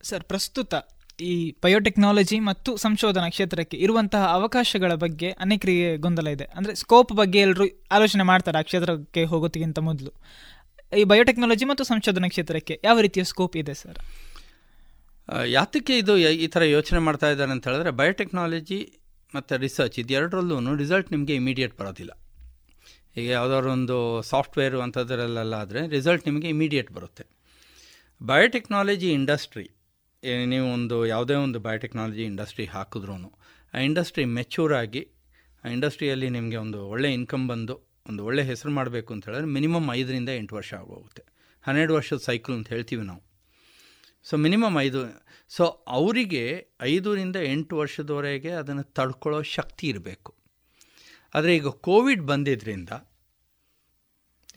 Speaker 16: ಸರ್, ಪ್ರಸ್ತುತ ಈ ಬಯೋಟೆಕ್ನಾಲಜಿ ಮತ್ತು ಸಂಶೋಧನಾ ಕ್ಷೇತ್ರಕ್ಕೆ ಇರುವಂತಹ ಅವಕಾಶಗಳ ಬಗ್ಗೆ ಅನೇಕರಿಗೆ ಗೊಂದಲ ಇದೆ. ಅಂದರೆ ಸ್ಕೋಪ್ ಬಗ್ಗೆ ಎಲ್ಲರೂ ಆಲೋಚನೆ ಮಾಡ್ತಾರೆ ಆ ಕ್ಷೇತ್ರಕ್ಕೆ ಹೋಗೋದಕ್ಕಿಂತ ಮೊದಲು. ಈ ಬಯೋಟೆಕ್ನಾಲಜಿ ಮತ್ತು ಸಂಶೋಧನಾ ಕ್ಷೇತ್ರಕ್ಕೆ ಯಾವ ರೀತಿಯ ಸ್ಕೋಪ್ ಇದೆ ಸರ್?
Speaker 9: ಯಾತಕ್ಕೆ ಇದು ಈ ಥರ ಯೋಚನೆ ಮಾಡ್ತಾ ಇದ್ದಾರೆ ಅಂತ ಹೇಳಿದ್ರೆ ಬಯೋಟೆಕ್ನಾಲಜಿ ಮತ್ತು ರಿಸರ್ಚ್ ಇದೆರಡರಲ್ಲೂ ರಿಸಲ್ಟ್ ನಿಮಗೆ ಇಮಿಡಿಯೇಟ್ ಬರೋದಿಲ್ಲ. ಈಗ ಯಾವುದಾದ್ರು ಒಂದು ಸಾಫ್ಟ್ವೇರು ಅಂಥದ್ರಲ್ಲೆಲ್ಲ ಆದರೆ ರಿಸಲ್ಟ್ ನಿಮಗೆ ಇಮಿಡಿಯೇಟ್ ಬರುತ್ತೆ. ಬಯೋಟೆಕ್ನಾಲಜಿ ಇಂಡಸ್ಟ್ರಿ ನೀವು ಒಂದು ಯಾವುದೇ ಒಂದು ಬಯೋಟೆಕ್ನಾಲಜಿ ಇಂಡಸ್ಟ್ರಿ ಹಾಕಿದ್ರೂ ಆ ಇಂಡಸ್ಟ್ರಿ ಮೆಚ್ಯೂರ್ ಆಗಿ, ಆ ಇಂಡಸ್ಟ್ರಿಯಲ್ಲಿ ನಿಮಗೆ ಒಂದು ಒಳ್ಳೆ ಇನ್ಕಮ್ ಬಂದು, ಒಂದು ಒಳ್ಳೆ ಹೆಸರು ಮಾಡಬೇಕು ಅಂತ ಹೇಳಿದ್ರೆ ಮಿನಿಮಮ್ ಐದರಿಂದ ಎಂಟು ವರ್ಷ ಆಗೋಗುತ್ತೆ. ಹನ್ನೆರಡು ವರ್ಷದ ಸೈಕಲ್ ಅಂತ ಹೇಳ್ತೀವಿ ನಾವು. ಸೊ ಮಿನಿಮಮ್ ಐದು ಸೊ ಅವರಿಗೆ ಐದರಿಂದ ಎಂಟು ವರ್ಷದವರೆಗೆ ಅದನ್ನು ತಡ್ಕೊಳ್ಳೋ ಶಕ್ತಿ ಇರಬೇಕು. ಆದರೆ ಈಗ ಕೋವಿಡ್ ಬಂದಿದ್ದರಿಂದ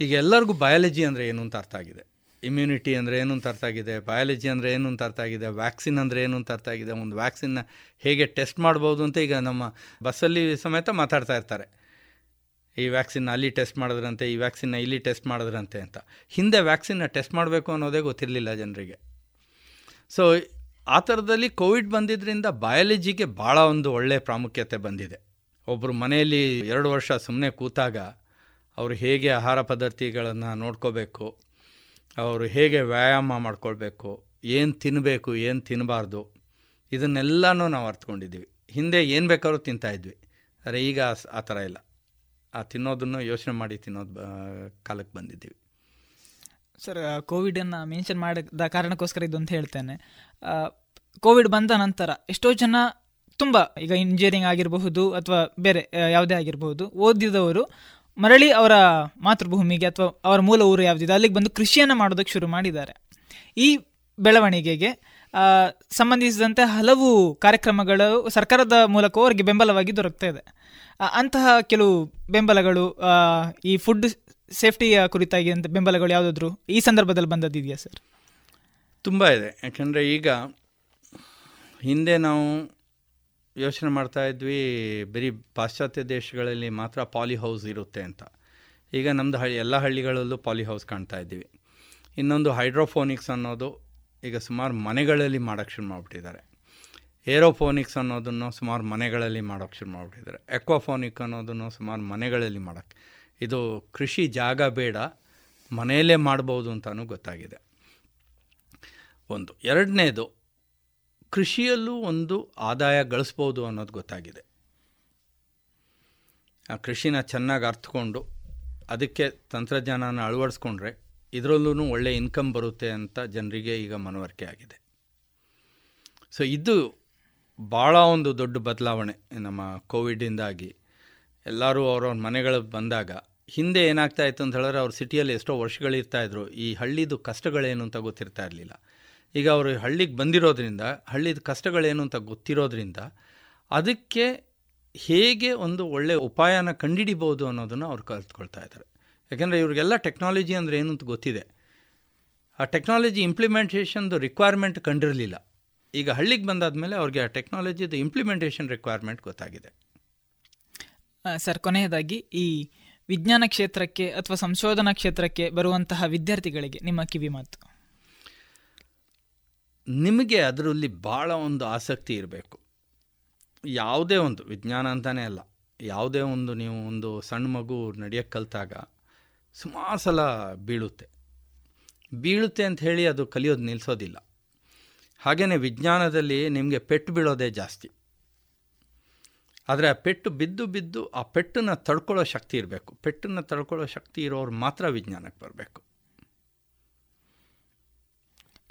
Speaker 9: ಈಗ ಎಲ್ಲರಿಗೂ ಬಯಾಲಜಿ ಅಂದರೆ ಏನು ಅಂತ ಅರ್ಥ ಆಗಿದೆ. ಇಮ್ಯುನಿಟಿ ಅಂದರೆ ಏನು ಅಂತ ಅರ್ಥ ಆಗಿದೆ? ಬಯಾಲಜಿ ಅಂದರೆ ಏನು ಅಂತ ಅರ್ಥ ಆಗಿದೆ? ವ್ಯಾಕ್ಸಿನ್ ಅಂದರೆ ಏನು ಅಂತ ಅರ್ಥ ಆಗಿದೆ? ಒಂದು ವ್ಯಾಕ್ಸಿನ್ನ ಹೇಗೆ ಟೆಸ್ಟ್ ಮಾಡ್ಬೋದು ಅಂತ ಈಗ ನಮ್ಮ ಬಸ್ಸಲ್ಲಿ ಸಮೇತ ಮಾತಾಡ್ತಾ ಇರ್ತಾರೆ. ಈ ವ್ಯಾಕ್ಸಿನ್ ಅಲ್ಲಿ ಟೆಸ್ಟ್ ಮಾಡಿದ್ರಂತೆ, ಈ ವ್ಯಾಕ್ಸಿನ್ನ ಇಲ್ಲಿ ಟೆಸ್ಟ್ ಮಾಡಿದ್ರಂತೆ ಅಂತ. ಹಿಂದೆ ವ್ಯಾಕ್ಸಿನ್ನ ಟೆಸ್ಟ್ ಮಾಡಬೇಕು ಅನ್ನೋದೇ ಗೊತ್ತಿರಲಿಲ್ಲ ಜನರಿಗೆ. ಸೊ ಆ ಥರದಲ್ಲಿ ಕೋವಿಡ್ ಬಂದಿದ್ದರಿಂದ ಬಯಾಲಜಿಗೆ ಭಾಳ ಒಂದು ಒಳ್ಳೆಯ ಪ್ರಾಮುಖ್ಯತೆ ಬಂದಿದೆ. ಒಬ್ಬರು ಮನೆಯಲ್ಲಿ ಎರಡು ವರ್ಷ ಸುಮ್ಮನೆ ಕೂತಾಗ ಅವರು ಹೇಗೆ ಆಹಾರ ಪದ್ಧತಿಗಳನ್ನು ನೋಡ್ಕೋಬೇಕು ಅವರು ಹೇಗೆ ವ್ಯಾಯಾಮ ಮಾಡ್ಕೊಳ್ಬೇಕು, ಏನು ತಿನ್ನಬೇಕು ಏನು ತಿನ್ನಬಾರ್ದು ಇದನ್ನೆಲ್ಲನೂ ನಾವು ಅರ್ಥಕೊಂಡಿದ್ದೀವಿ ಹಿಂದೆ ಏನು ಬೇಕಾದ್ರೂ ತಿಂತಾಯಿದ್ವಿ ಆದರೆ ಈಗ ಆ ಥರ ಇಲ್ಲ. ಆ ತಿನ್ನೋದನ್ನು ಯೋಚನೆ ಮಾಡಿ ತಿನ್ನೋದು ಕಾಲಕ್ಕೆ ಬಂದಿದ್ದೀವಿ.
Speaker 16: ಸರ್ ಕೋವಿಡನ್ನು ಮೆನ್ಷನ್ ಮಾಡಿದ ಕಾರಣಕ್ಕೋಸ್ಕರ ಇದು ಅಂತ ಹೇಳ್ತೇನೆ ಕೋವಿಡ್ ಬಂದ ನಂತರ ಎಷ್ಟೋ ಜನ ತುಂಬ ಈಗ ಇಂಜಿನಿಯರಿಂಗ್ ಆಗಿರಬಹುದು ಅಥವಾ ಬೇರೆ ಯಾವುದೇ ಆಗಿರಬಹುದು ಓದಿದವರು ಮರಳಿ ಅವರ ಮಾತೃಭೂಮಿಗೆ ಅಥವಾ ಅವರ ಮೂಲ ಊರು ಯಾವುದಿದೆ, ಅಲ್ಲಿಗೆ ಬಂದು ಕೃಷಿಯನ್ನು ಮಾಡೋದಕ್ಕೆ ಶುರು ಮಾಡಿದ್ದಾರೆ. ಈ ಬೆಳವಣಿಗೆಗೆ ಸಂಬಂಧಿಸಿದಂತೆ ಹಲವು ಕಾರ್ಯಕ್ರಮಗಳು ಸರ್ಕಾರದ ಮೂಲಕ ಅವರಿಗೆ ಬೆಂಬಲವಾಗಿ ದೊರಕ್ತಾ ಇದೆ. ಅಂತಹ ಕೆಲವು ಬೆಂಬಲಗಳು ಈ ಫುಡ್ ಸೇಫ್ಟಿಯ ಕುರಿತಾಗಿ ಅಂತ ಬೆಂಬಲಗಳು ಯಾವುದಾದ್ರು ಈ ಸಂದರ್ಭದಲ್ಲಿ ಬಂದದ್ದಿದೆಯಾ ಸರ್?
Speaker 9: ತುಂಬ ಇದೆ. ಯಾಕಂದರೆ ಈಗ ಹಿಂದೆ ನಾವು ಯೋಚನೆ ಮಾಡ್ತಾ ಇದ್ವಿ, ಬರೀ ಪಾಶ್ಚಾತ್ಯ ದೇಶಗಳಲ್ಲಿ ಮಾತ್ರ ಪಾಲಿ ಹೌಸ್ ಇರುತ್ತೆ ಅಂತ. ಈಗ ನಮ್ಮದು ಹಳ್ಳಿ, ಎಲ್ಲ ಹಳ್ಳಿಗಳಲ್ಲೂ ಪಾಲಿ ಹೌಸ್ ಕಾಣ್ತಾ ಇದ್ದೀವಿ. ಇನ್ನೊಂದು ಹೈಡ್ರೋಫೋನಿಕ್ಸ್ ಅನ್ನೋದು ಈಗ ಸುಮಾರು ಮನೆಗಳಲ್ಲಿ ಮಾಡೋಕ್ಕೆ ಶುರು ಮಾಡಿಬಿಟ್ಟಿದ್ದಾರೆ. ಏರೋಫೋನಿಕ್ಸ್ ಅನ್ನೋದನ್ನು ಸುಮಾರು ಮನೆಗಳಲ್ಲಿ ಮಾಡೋಕ್ಕೆ ಶುರು ಮಾಡಿಬಿಟ್ಟಿದ್ದಾರೆ. ಎಕ್ವಾಫೋನಿಕ್ ಅನ್ನೋದನ್ನು ಸುಮಾರು ಮನೆಗಳಲ್ಲಿ ಮಾಡೋಕ್ಕೆ ಇದು ಕೃಷಿ ಜಾಗ ಬೇಡ, ಮನೆಯಲ್ಲೇ ಮಾಡ್ಬೋದು ಅಂತಲೂ ಗೊತ್ತಾಗಿದೆ. ಒಂದು. ಎರಡನೇದು ಕೃಷಿಯಲ್ಲೂ ಒಂದು ಆದಾಯ ಗಳಿಸ್ಬೋದು ಅನ್ನೋದು ಗೊತ್ತಾಗಿದೆ. ಆ ಕೃಷಿನ ಚೆನ್ನಾಗಿ ಅರ್ಥಕೊಂಡು ಅದಕ್ಕೆ ತಂತ್ರಜ್ಞಾನನ ಅಳವಡಿಸ್ಕೊಂಡ್ರೆ ಇದರಲ್ಲೂ ಒಳ್ಳೆ ಇನ್ಕಮ್ ಬರುತ್ತೆ ಅಂತ ಜನರಿಗೆ ಈಗ ಮನವರಿಕೆ ಆಗಿದೆ. ಸೊ ಇದು ಭಾಳ ಒಂದು ದೊಡ್ಡ ಬದಲಾವಣೆ ನಮ್ಮ ಕೋವಿಡಿಂದಾಗಿ ಎಲ್ಲರೂ ಅವ್ರವ್ರ ಮನೆಗಳು ಬಂದಾಗ ಹಿಂದೆ ಏನಾಗ್ತಾ ಇತ್ತು ಅಂತ ಹೇಳಿದ್ರೆ ಅವ್ರ ಸಿಟಿಯಲ್ಲಿ ಎಷ್ಟೋ ವರ್ಷಗಳಿರ್ತಾಯಿದ್ರು ಈ ಹಳ್ಳಿದು ಕಷ್ಟಗಳೇನು ಅಂತ ಗೊತ್ತಿರ್ತಾ ಇರಲಿಲ್ಲ. ಈಗ ಅವರು ಹಳ್ಳಿಗೆ ಬಂದಿರೋದ್ರಿಂದ, ಹಳ್ಳಿದ ಕಷ್ಟಗಳೇನು ಅಂತ ಗೊತ್ತಿರೋದ್ರಿಂದ ಅದಕ್ಕೆ ಹೇಗೆ ಒಂದು ಒಳ್ಳೆಯ ಉಪಾಯನ ಕಂಡುಹಿಡಿಬೋದು ಅನ್ನೋದನ್ನು ಅವ್ರು ಕಲ್ತ್ಕೊಳ್ತಾ ಇದ್ದಾರೆ. ಯಾಕೆಂದರೆ ಇವ್ರಿಗೆಲ್ಲ ಟೆಕ್ನಾಲಜಿ ಅಂದರೆ ಏನು ಅಂತ ಗೊತ್ತಿದೆ. ಆ ಟೆಕ್ನಾಲಜಿ ಇಂಪ್ಲಿಮೆಂಟೇಷನ್ದು ರಿಕ್ವೈರ್ಮೆಂಟ್ ಕಂಡಿರಲಿಲ್ಲ. ಈಗ ಹಳ್ಳಿಗೆ ಬಂದಾದಮೇಲೆ ಅವ್ರಿಗೆ ಆ ಟೆಕ್ನಾಲಜಿದು ಇಂಪ್ಲಿಮೆಂಟೇಷನ್ ರಿಕ್ವೈರ್ಮೆಂಟ್ ಗೊತ್ತಾಗಿದೆ.
Speaker 16: ಸರ್, ಕೊನೆಯದಾಗಿ ಈ ವಿಜ್ಞಾನ ಕ್ಷೇತ್ರಕ್ಕೆ ಅಥವಾ ಸಂಶೋಧನಾ ಕ್ಷೇತ್ರಕ್ಕೆ ಬರುವಂತಹ ವಿದ್ಯಾರ್ಥಿಗಳಿಗೆ ನಿಮ್ಮ ಕಿವಿ ಮಾತು
Speaker 9: ನಿಮಗೆ ಅದರಲ್ಲಿ ಭಾಳ ಒಂದು ಆಸಕ್ತಿ ಇರಬೇಕು. ಯಾವುದೇ ಒಂದು, ವಿಜ್ಞಾನ ಅಂತಲೇ ಅಲ್ಲ, ಯಾವುದೇ ಒಂದು ನೀವು ಒಂದು ಸಣ್ಣ ಮಗು ನಡೆಯೋಕ್ಕೆ ಕಲಿತಾಗ ಸುಮಾರು ಸಲ ಬೀಳುತ್ತೆ. ಬೀಳುತ್ತೆ ಅಂತ ಹೇಳಿ ಅದು ಕಲಿಯೋದು ನಿಲ್ಲಿಸೋದಿಲ್ಲ ಹಾಗೆಯೇ ವಿಜ್ಞಾನದಲ್ಲಿ ನಿಮಗೆ ಪೆಟ್ಟು ಬೀಳೋದೇ ಜಾಸ್ತಿ. ಆದರೆ ಆ ಪೆಟ್ಟು ಬಿದ್ದು ಬಿದ್ದು ಆ ಪೆಟ್ಟನ್ನು ತಡ್ಕೊಳ್ಳೋ ಶಕ್ತಿ ಇರಬೇಕು. ಪೆಟ್ಟನ್ನು ತಡ್ಕೊಳ್ಳೋ ಶಕ್ತಿ ಇರೋರು ಮಾತ್ರ ವಿಜ್ಞಾನಕ್ಕೆ ಬರಬೇಕು.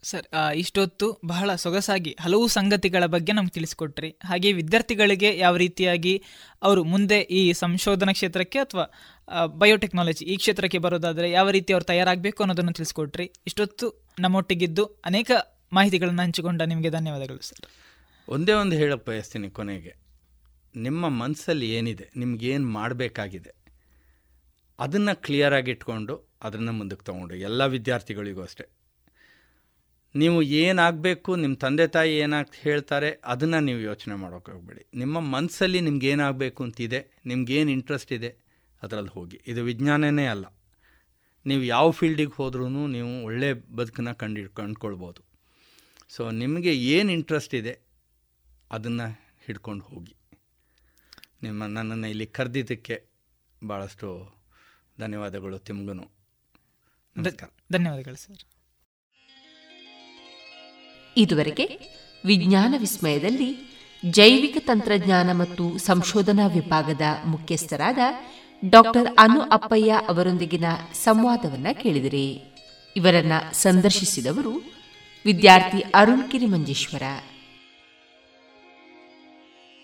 Speaker 16: ಸರ್ ಇಷ್ಟೊತ್ತು ಬಹಳ ಸೊಗಸಾಗಿ ಹಲವು ಸಂಗತಿಗಳ ಬಗ್ಗೆ ನಮ್ಗೆ ತಿಳಿಸ್ಕೊಟ್ರಿ. ಹಾಗೆ ವಿದ್ಯಾರ್ಥಿಗಳಿಗೆ ಯಾವ ರೀತಿಯಾಗಿ ಅವರು ಮುಂದೆ ಈ ಸಂಶೋಧನಾ ಕ್ಷೇತ್ರಕ್ಕೆ ಅಥವಾ ಬಯೋಟೆಕ್ನಾಲಜಿ ಈ ಕ್ಷೇತ್ರಕ್ಕೆ ಬರೋದಾದರೆ ಯಾವ ರೀತಿ ಅವ್ರು ತಯಾರಾಗಬೇಕು ಅನ್ನೋದನ್ನು ತಿಳಿಸ್ಕೊಟ್ರಿ. ಇಷ್ಟೊತ್ತು ನಮ್ಮೊಟ್ಟಿಗಿದ್ದು ಅನೇಕ ಮಾಹಿತಿಗಳನ್ನು ಹಂಚಿಕೊಂಡ ನಿಮಗೆ ಧನ್ಯವಾದಗಳು ಸರ್.
Speaker 9: ಒಂದೇ ಒಂದು ಹೇಳಕ್ಕೆ ಬಯಸ್ತೀನಿ ಕೊನೆಗೆ. ನಿಮ್ಮ ಮನಸ್ಸಲ್ಲಿ ಏನಿದೆ, ನಿಮ್ಗೇನು ಮಾಡಬೇಕಾಗಿದೆ, ಅದನ್ನು ಕ್ಲಿಯರಾಗಿ ಇಟ್ಕೊಂಡು ಅದನ್ನು ಮುಂದಕ್ಕೆ ತೊಗೊಂಡು, ಎಲ್ಲ ವಿದ್ಯಾರ್ಥಿಗಳಿಗೂ ಅಷ್ಟೇ. ನೀವು ಏನಾಗಬೇಕು ನಿಮ್ಮ ತಂದೆ ತಾಯಿ ಏನಾಗ, ಹೇಳ್ತಾರೆ, ಅದನ್ನು ನೀವು ಯೋಚನೆ ಹೋಗ್ಬೇಡಿ. ನಿಮ್ಮ ಮನಸ್ಸಲ್ಲಿ ನಿಮ್ಗೆ ಏನಾಗಬೇಕು ಅಂತಿದೆ ನಿಮ್ಗೇನು ಇಂಟ್ರೆಸ್ಟ್ ಇದೆ, ಅದರಲ್ಲಿ ಹೋಗಿ. ಇದು ವಿಜ್ಞಾನನೇ ಅಲ್ಲ. ನೀವು ಯಾವ ಫೀಲ್ಡಿಗೆ ಹೋದ್ರೂ ನೀವು ಒಳ್ಳೆ ಬದುಕನ್ನ ಕಂಡು, ಕಂಡುಕೊಳ್ಬೋದು. ಸೊ ನಿಮಗೆ ಏನು ಇಂಟ್ರೆಸ್ಟ್ ಇದೆ, ಅದನ್ನು ಹಿಡ್ಕೊಂಡು ಹೋಗಿ. ನಿಮ್ಮ, ನನ್ನನ್ನು ಇಲ್ಲಿ ಕರೆದಿದ್ದಕ್ಕೆ ಭಾಳಷ್ಟು ಧನ್ಯವಾದಗಳು ತಿಮ್ಗೂ ನಮಸ್ಕಾರ.
Speaker 16: ಧನ್ಯವಾದಗಳು ಸರ್.
Speaker 17: ಇದುವರೆಗೆ ವಿಜ್ಞಾನ ವಿಸ್ಮಯದಲ್ಲಿ ಜೈವಿಕ ತಂತ್ರಜ್ಞಾನ ಮತ್ತು ಸಂಶೋಧನಾ ವಿಭಾಗದ ಮುಖ್ಯಸ್ಥರಾದ ಡಾಕ್ಟರ್ ಅನು ಅಪ್ಪಯ್ಯ ಅವರೊಂದಿಗಿನ ಸಂವಾದವನ್ನ ಕೇಳಿದಿರಿ. ಇವರನ್ನ ಸಂದರ್ಶಿಸಿದವರು ವಿದ್ಯಾರ್ಥಿ ಅರುಣ್ ಕಿರಿಮಂಜೇಶ್ವರ.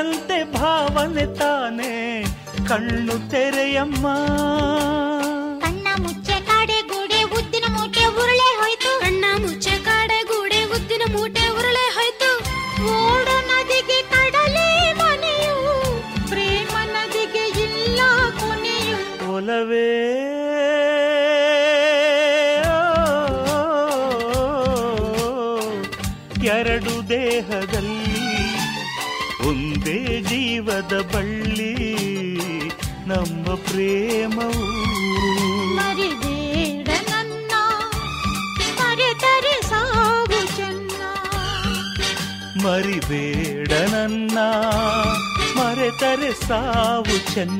Speaker 17: ಕಂಡಂತೆ ಭಾವನೆ ತಾನೆ ಕಣ್ಣು ತೆರೆಯಮ್ಮ. ప్రేమవు. మరి వేడనన్నా మరి తరి సాగు మరి వేడనన్నా మరెతరి
Speaker 18: సావు చెన్న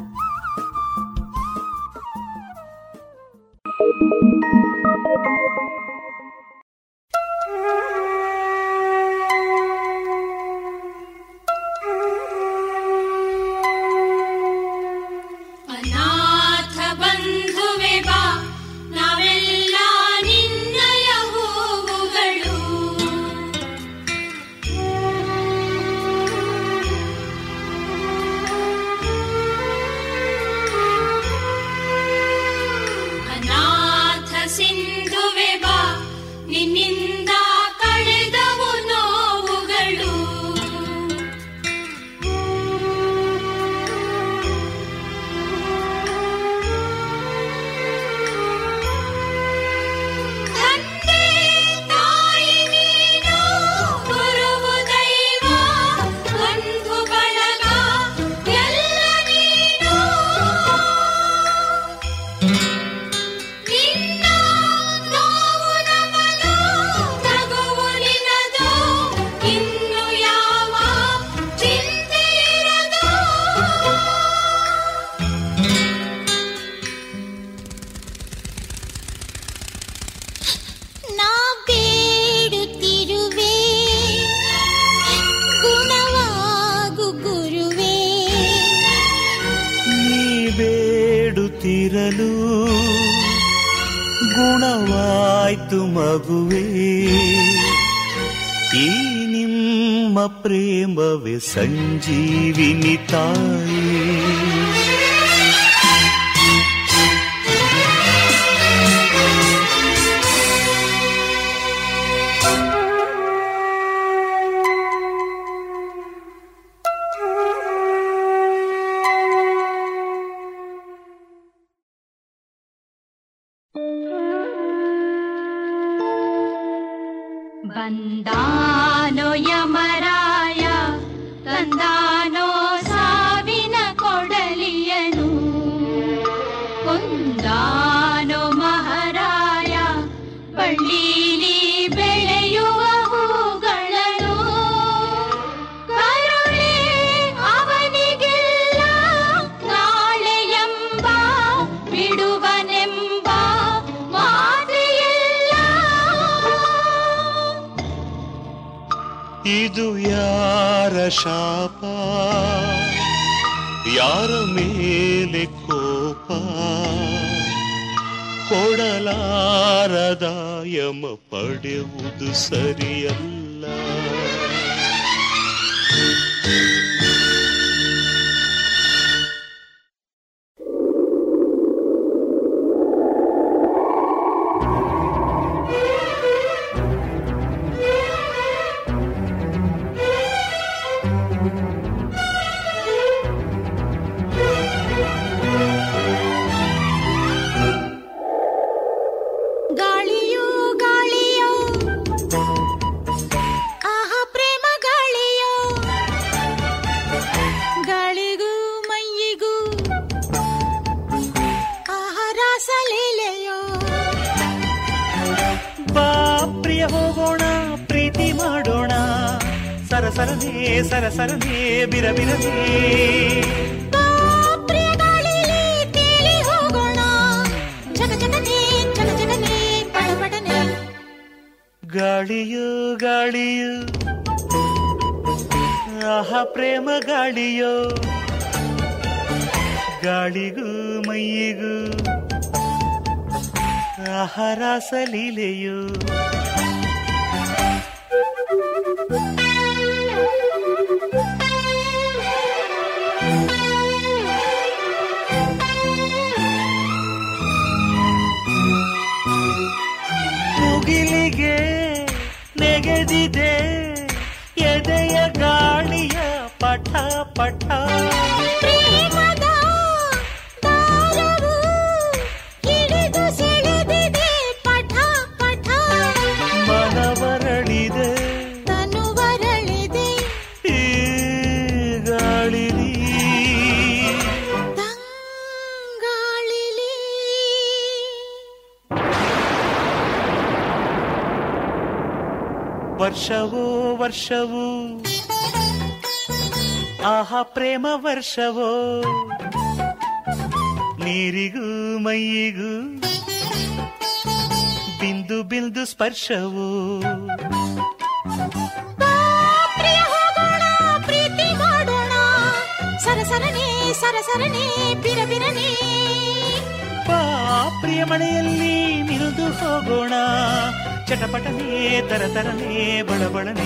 Speaker 18: సంజీవిని
Speaker 17: ವರ್ಷವೋ ವರ್ಷವೂ. ಆಹಾ ಪ್ರೇಮ ವರ್ಷವೋ. ನೀರಿಗೂ ಮೈಯಿಗೂ ಬಿಂದು ಬಿಂದು ಸ್ಪರ್ಶವು.
Speaker 18: ಸರಸರನೆ ಸರಸರನೆ ಬಿರಬಿರನೆ
Speaker 17: ಬಾ ಪ್ರಿಯ ಮನೆಯಲ್ಲಿ ನಿಲ್ದು ಹೋಗೋಣ. ಚಟಪಟನೆ ತರತರನೆ ಬಳಬಳನೆ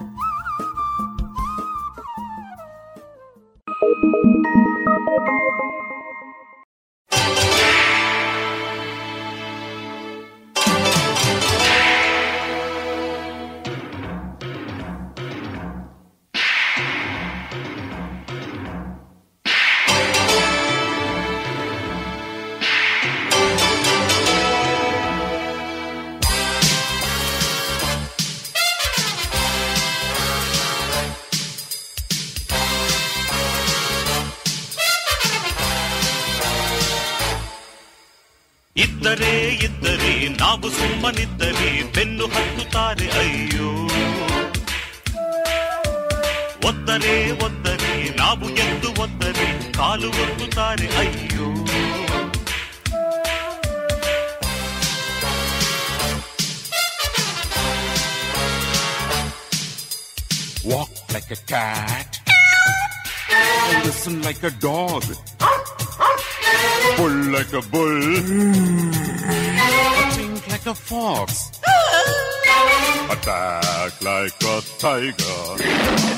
Speaker 19: Tiger.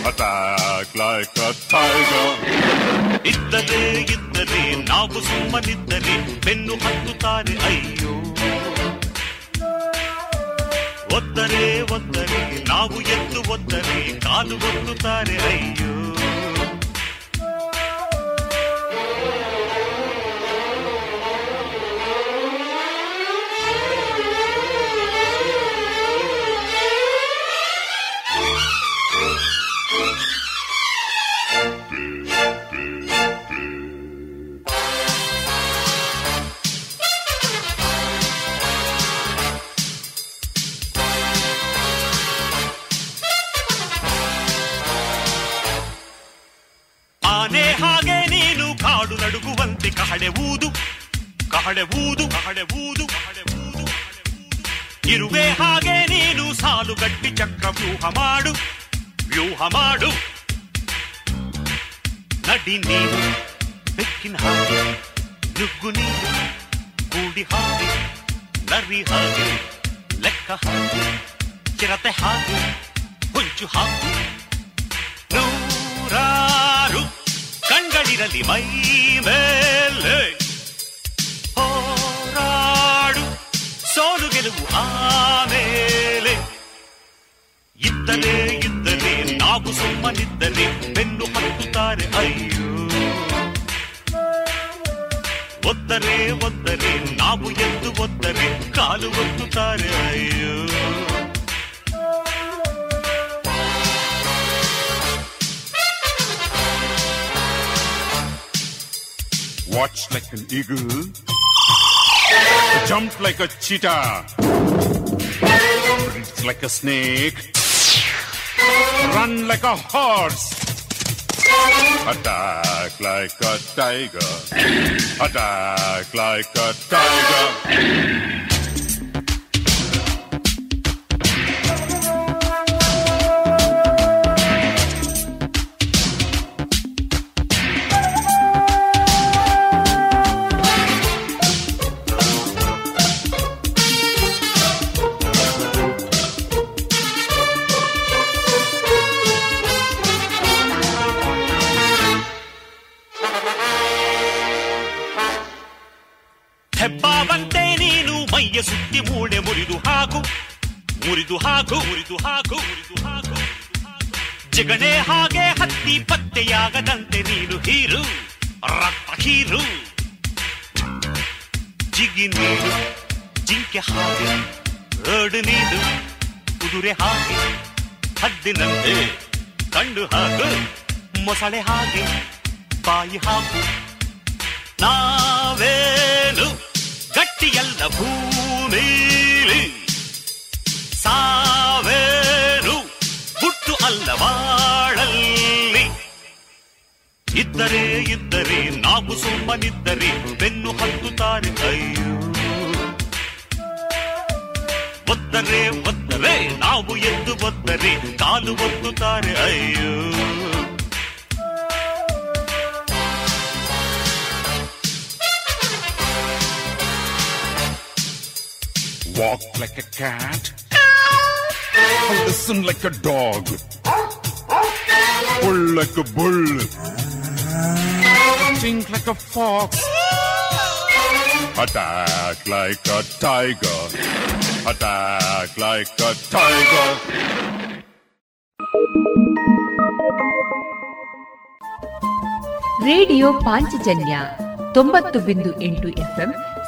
Speaker 19: Attack like a tiger.
Speaker 18: ಇದ್ದರೆ ಇದ್ದರೆ, ನಾವು ಸುಮ್ಮನಿದ್ದರೆ, ಬೆನ್ನು ಹತ್ತುತ್ತಾರೆ, ಅಯ್ಯೋ ಒತ್ತರೆ ಒತ್ತರೆ, ನಾವು ಎದ್ದು ಒತ್ತರೆ, ಕಾಲು ಒತ್ತುತ್ತಾರೆ, ಅಯ್ಯೋ ನೀನು ಸಾಲು ಗಟ್ಟಿ ಚಕ್ರ ವ್ಯೂಹ ಮಾಡು ವ್ಯೂಹ ಮಾಡು ನಡಿ ನೀನು ಬೆಕ್ಕಿನ ಹಾಗೆ ನುಗ್ಗು ನೀನು ಗೂಡಿ ಹಾಗೆ ನರಿ ಹಾಗೆ ಲೆಕ್ಕ ಹಾಗೆ ಚಿರತೆ ಹಾಗೆ ಹೊಂಚು ಹಾಗೆ ನೂರಾರು ಕಣ್ಗಳಿರಲಿ ಮೈ ಮೇಲೆ ಹೋರಾಡು ಸೋಲು ಗೆಲುವು ಆಮೇಲೆ ಇದ್ದರೆ ಇದ್ದರೆ ನಾವು ಸುಮ್ಮನಿದ್ದರೆ ಬೆನ್ನು ಹತ್ತುತ್ತಾರೆ ಅಯ್ಯೋ ಒತ್ತರೆ ಒತ್ತರೆ ನಾವು ಎದ್ದು ಒತ್ತರೆ ಕಾಲು ಒತ್ತುತ್ತಾರೆ ಅಯ್ಯೋ
Speaker 19: Watch like an eagle. Jump like a cheetah. Breathe like a snake. Run like a horse. Attack like a tiger. Attack like a tiger.
Speaker 18: ಮುರಿದು ಹಾಕು ಮುರಿದು ಹಾಕು ಮುರಿದು ಹಾಕು ಮುರಿದು ಹಾಕು. ಜಗಣೆ ಹಾಗೆ ಹತ್ತಿ ಪತ್ತೆಯಾಗದಂತೆ ನೀನು ಹೀರು, ರಕ್ತ ಹೀರು. ಜಿಗಿ ನೀರು, ಜಿಂಕೆ ಹಾಗೆ ರಡು ನೀರು, ಕುದುರೆ ಹಾಗೆ, ಹದ್ದಿನಂತೆ ಕಂಡು ಹಾಕು, ಮೊಸಳೆ ಹಾಗೆ, ಬಾಯಿ ಹಾಕು. ನಾವೇನು ಗಟ್ಟಿಯಲ್ಲ ಭೂಮಿಲಿ ಸಾವೇನು ಹುಟ್ಟು ಅಲ್ಲ ಬಾಳಲ್ಲಿ. ಇದ್ದರೆ ಇದ್ದರೆ ನಾವು ಸುಮ್ಮನಿದ್ದರೆ ಬೆನ್ನು ಹತ್ತುತ್ತಾರೆ ಅಯ್ಯೋ ಒತ್ತರೆ ಒತ್ತರೆ ನಾವು ಎದ್ದು ಒತ್ತರೆ ಕಾಲು ಒತ್ತುತ್ತಾರೆ ಅಯ್ಯೋ.
Speaker 19: Walk like a cat. Listen like a dog. Pull like a bull. Think like a fox. Attack like a tiger. Attack like a tiger.
Speaker 8: Radio Panchajanya ತೊಂಬತ್ತು ಬಿಂದು ಎಂಟು FM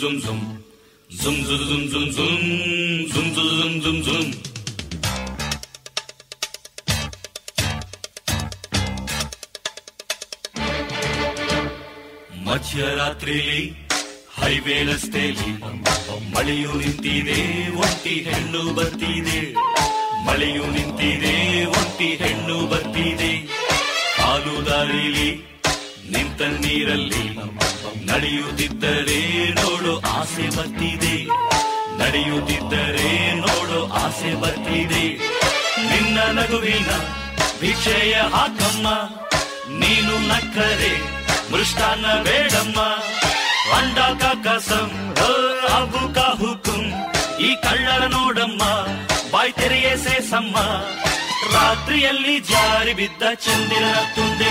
Speaker 17: Zum zum. Zum zum zum zum. Zum zum zum zum zum. zoom. ಮಧ್ಯರಾತ್ರಿಲಿ highway ರಸ್ತೆಲಿ ಮಳೆಯು ನಿಂತಿದೆ, ಒಂಟಿ ಹೆಣ್ಣು ಬರ್ತಿದೆ. ಮಳೆಯು ನಿಂತಿದೆ, ಒಂಟಿ ಹೆಣ್ಣು ಬರ್ತಿದೆ. ಹಾಲು ದಾರಿಲಿ ನಿಂತ ನೀರಲ್ಲಿ ನಡೆಯುತ್ತಿದ್ದರೆ ನೋಡು ಆಸೆ ಬರ್ತಿದೆ. ನಡೆಯುತ್ತಿದ್ದರೆ ನೋಡು ಆಸೆ ಬರ್ತಿದೆ. ನಿನ್ನ ನಗುವಿನ ವಿಷಯ ಹಾಕಮ್ಮ, ನೀನು ನಕ್ಕರೆ ಮೃಷ್ಟಾನ್ನ ಬೇಡಮ್ಮ. ಅಂಡ ಕಸಂ ಅಬು ಕಾ ಹುಕುಂ ಈ ಕಳ್ಳರ ನೋಡಮ್ಮ, ಬಾಯ್ ತೆರೆಯ ಸೇಸಮ್ಮ. ರಾತ್ರಿಯಲ್ಲಿ ಜಾರಿ ಬಿದ್ದ ಚಂದಿರನ ತುಂಡೆ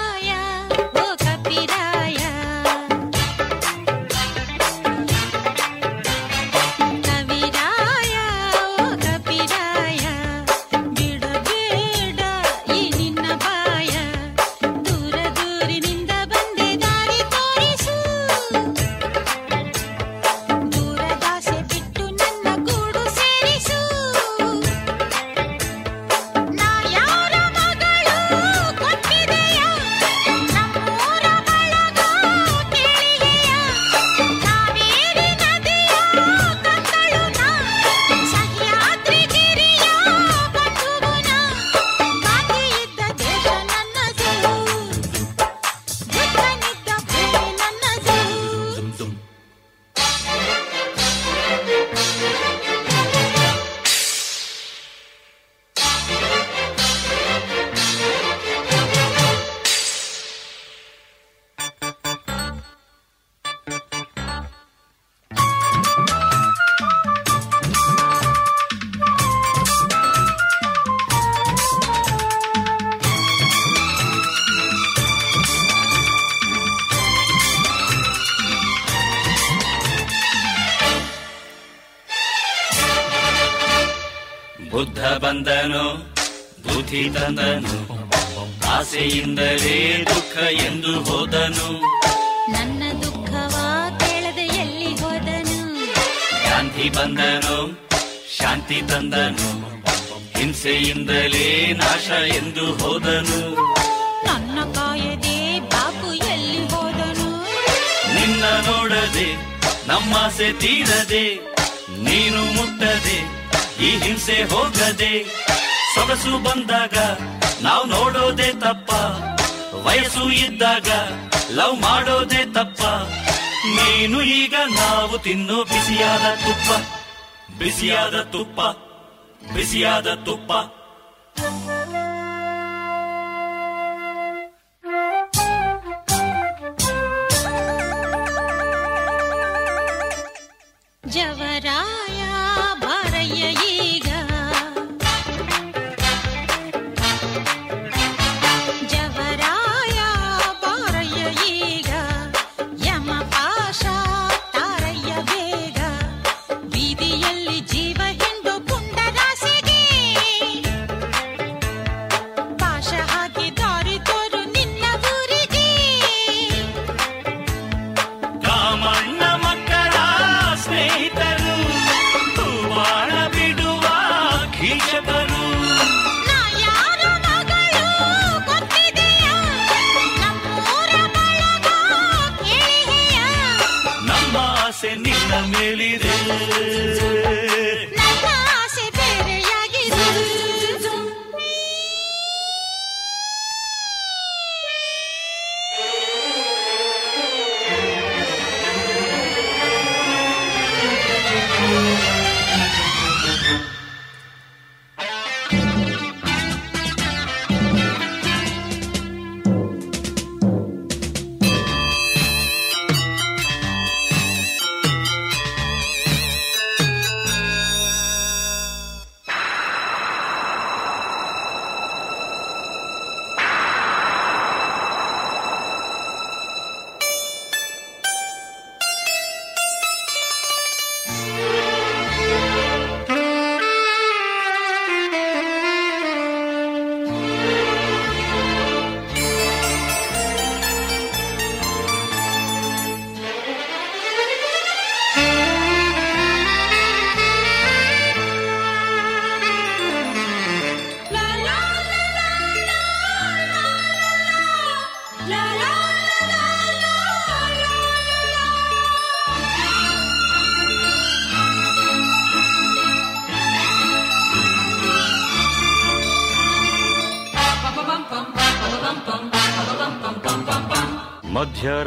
Speaker 17: ಬಿಸಿಯಾದ ತುಪ್ಪ ಬಿಸಿಯಾದ ತುಪ್ಪ
Speaker 18: Hey.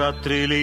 Speaker 18: രാത്രിയിലേ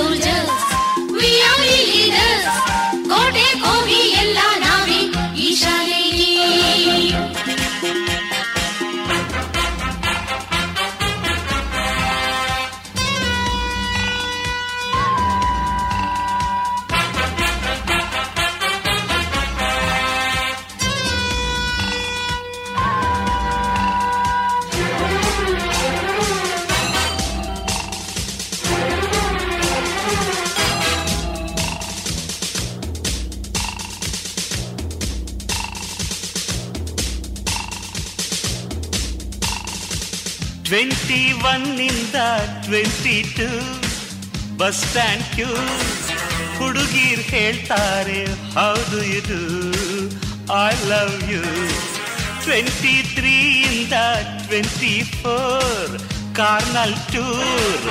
Speaker 18: solo de twenty bus stand queue ಹುಡುಗೀರ್ ಹೇಳ್ತಾರೆ ಹೌದು ಇದು ಐ ಲವ್ ಯು ಟ್ವೆಂಟಿ ತ್ರೀಯಿಂದ ಟ್ವೆಂಟಿ ಫೋರ್ ಕಾರ್ನಲ್ ಟೂರ್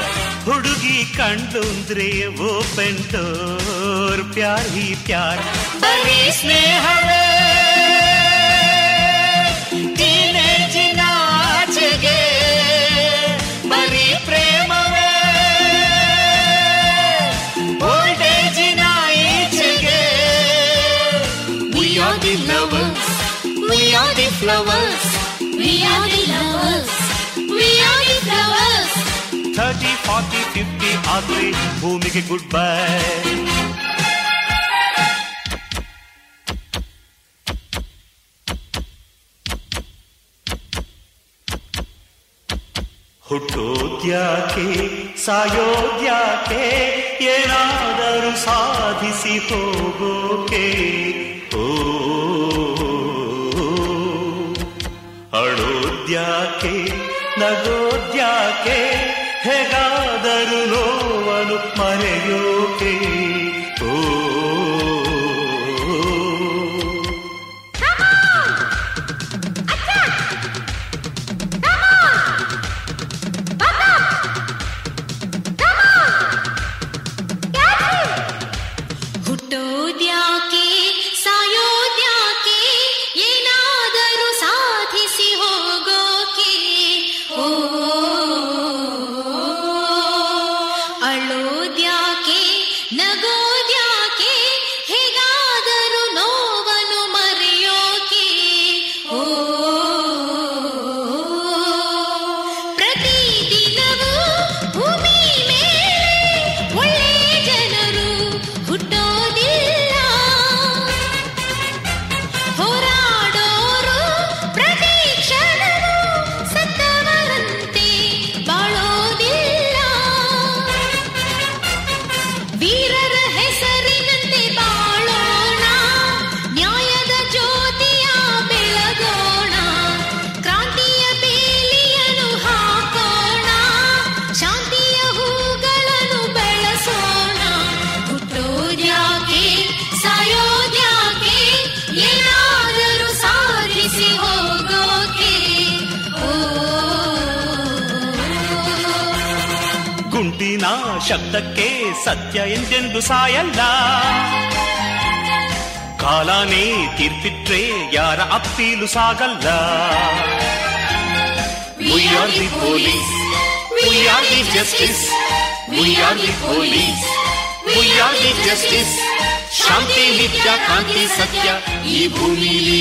Speaker 18: ಹುಡುಗಿ ಕಂಡುಂದ್ರೆ ಓಪನ್ ಡೋರ್ ಪ್ಯಾರ್ ಹಿ ಪ್ಯಾರ್ ಬರೀ ಸ್ನೇಹವೇ
Speaker 14: flowers. We are the lovers. We are the flowers.
Speaker 18: 30, 40, 50 आखिरी भूमि के गुड बाय ಹುಟ್ಟೋದ್ಯಾಕೆ ಸಾಯೋದ್ಯಾಕೆ ಏನಾದರೂ ಸಾಧಿಸಿ ಹೋಗೋಕೆ ಓ ನಗೋದ್ಯಾಕೆ ನಗೋದ್ಯಾಕೆ ಹೇಗಾದರೂ ನೋವನು ಮರೆಯೋಕೆ? ಸತ್ಯ ಎಂದೆಂದು ಸಾಯಲ್ಲ ಕಾಲಾನೇ ತೀರ್ಪಿಟ್ರೆ ಯಾರ ಅಪ್ಪೀಲು ಸಾಗಲ್ಲ We are the police. We are the justice. We are the police. We are the justice. ಶಾಂತಿ ನಿತ್ಯ ಕಾಂತಿ ಸತ್ಯ ಈ ಭೂಮಿಲಿ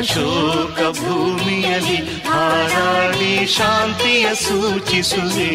Speaker 18: ಅಶೋಕ ಭೂಮಿಯಲ್ಲಿ ಹಾರಾಡಿ ಶಾಂತಿಯ ಸೂಚಿಸುವೆ.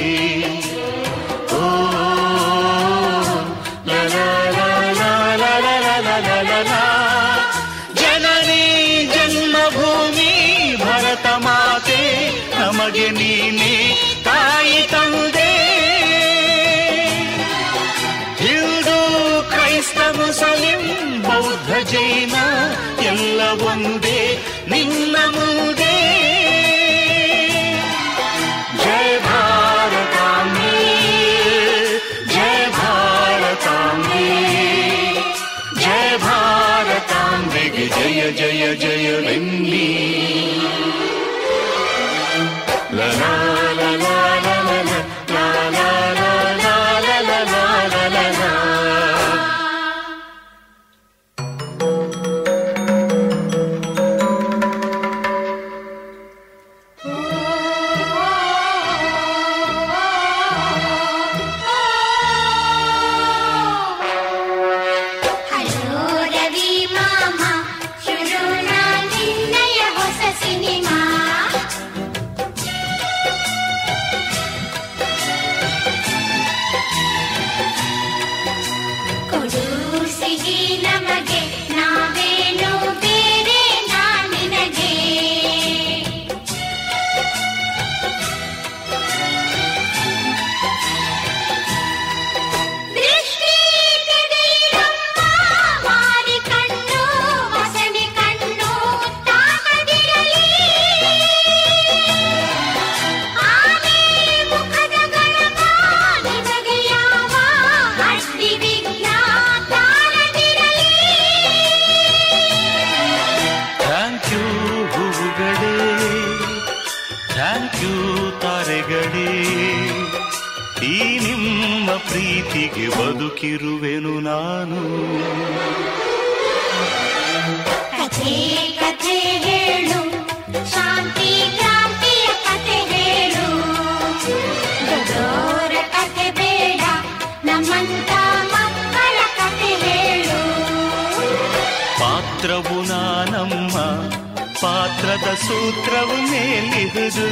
Speaker 18: ಪಾತ್ರದ ಸೂತ್ರವು ಮೇಲಿಹುದು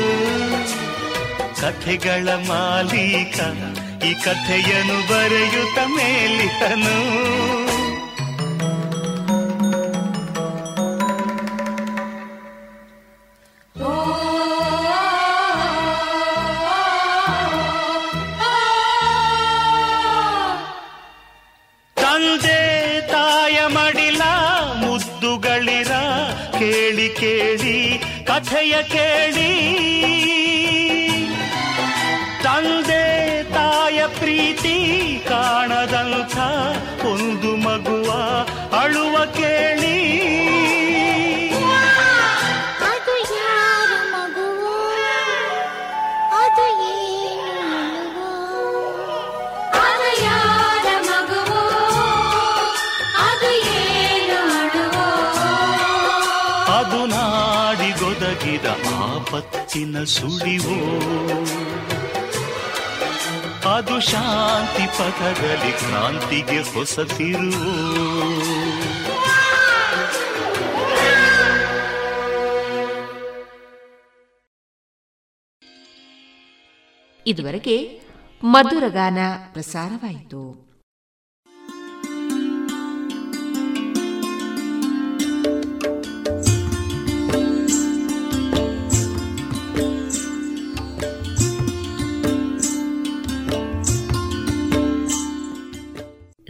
Speaker 18: ಕಥೆಗಳ ಮಾಲೀಕ ಈ ಕಥೆಯನ್ನು ಬರೆಯುತ್ತ ಮೇಲಿಹನು ಕಥೆಯ ಕೇಳಿ
Speaker 17: ಆಪತ್ತಿನ ಸುಳಿವು? ಅದು ಶಾಂತಿ ಪಥದಲ್ಲಿ ಕ್ರಾಂತಿಗೆ ಹೊಸತಿರು
Speaker 8: ಇದುವರೆಗೆ ಮಧುರಗಾನ ಪ್ರಸಾರವಾಯಿತು.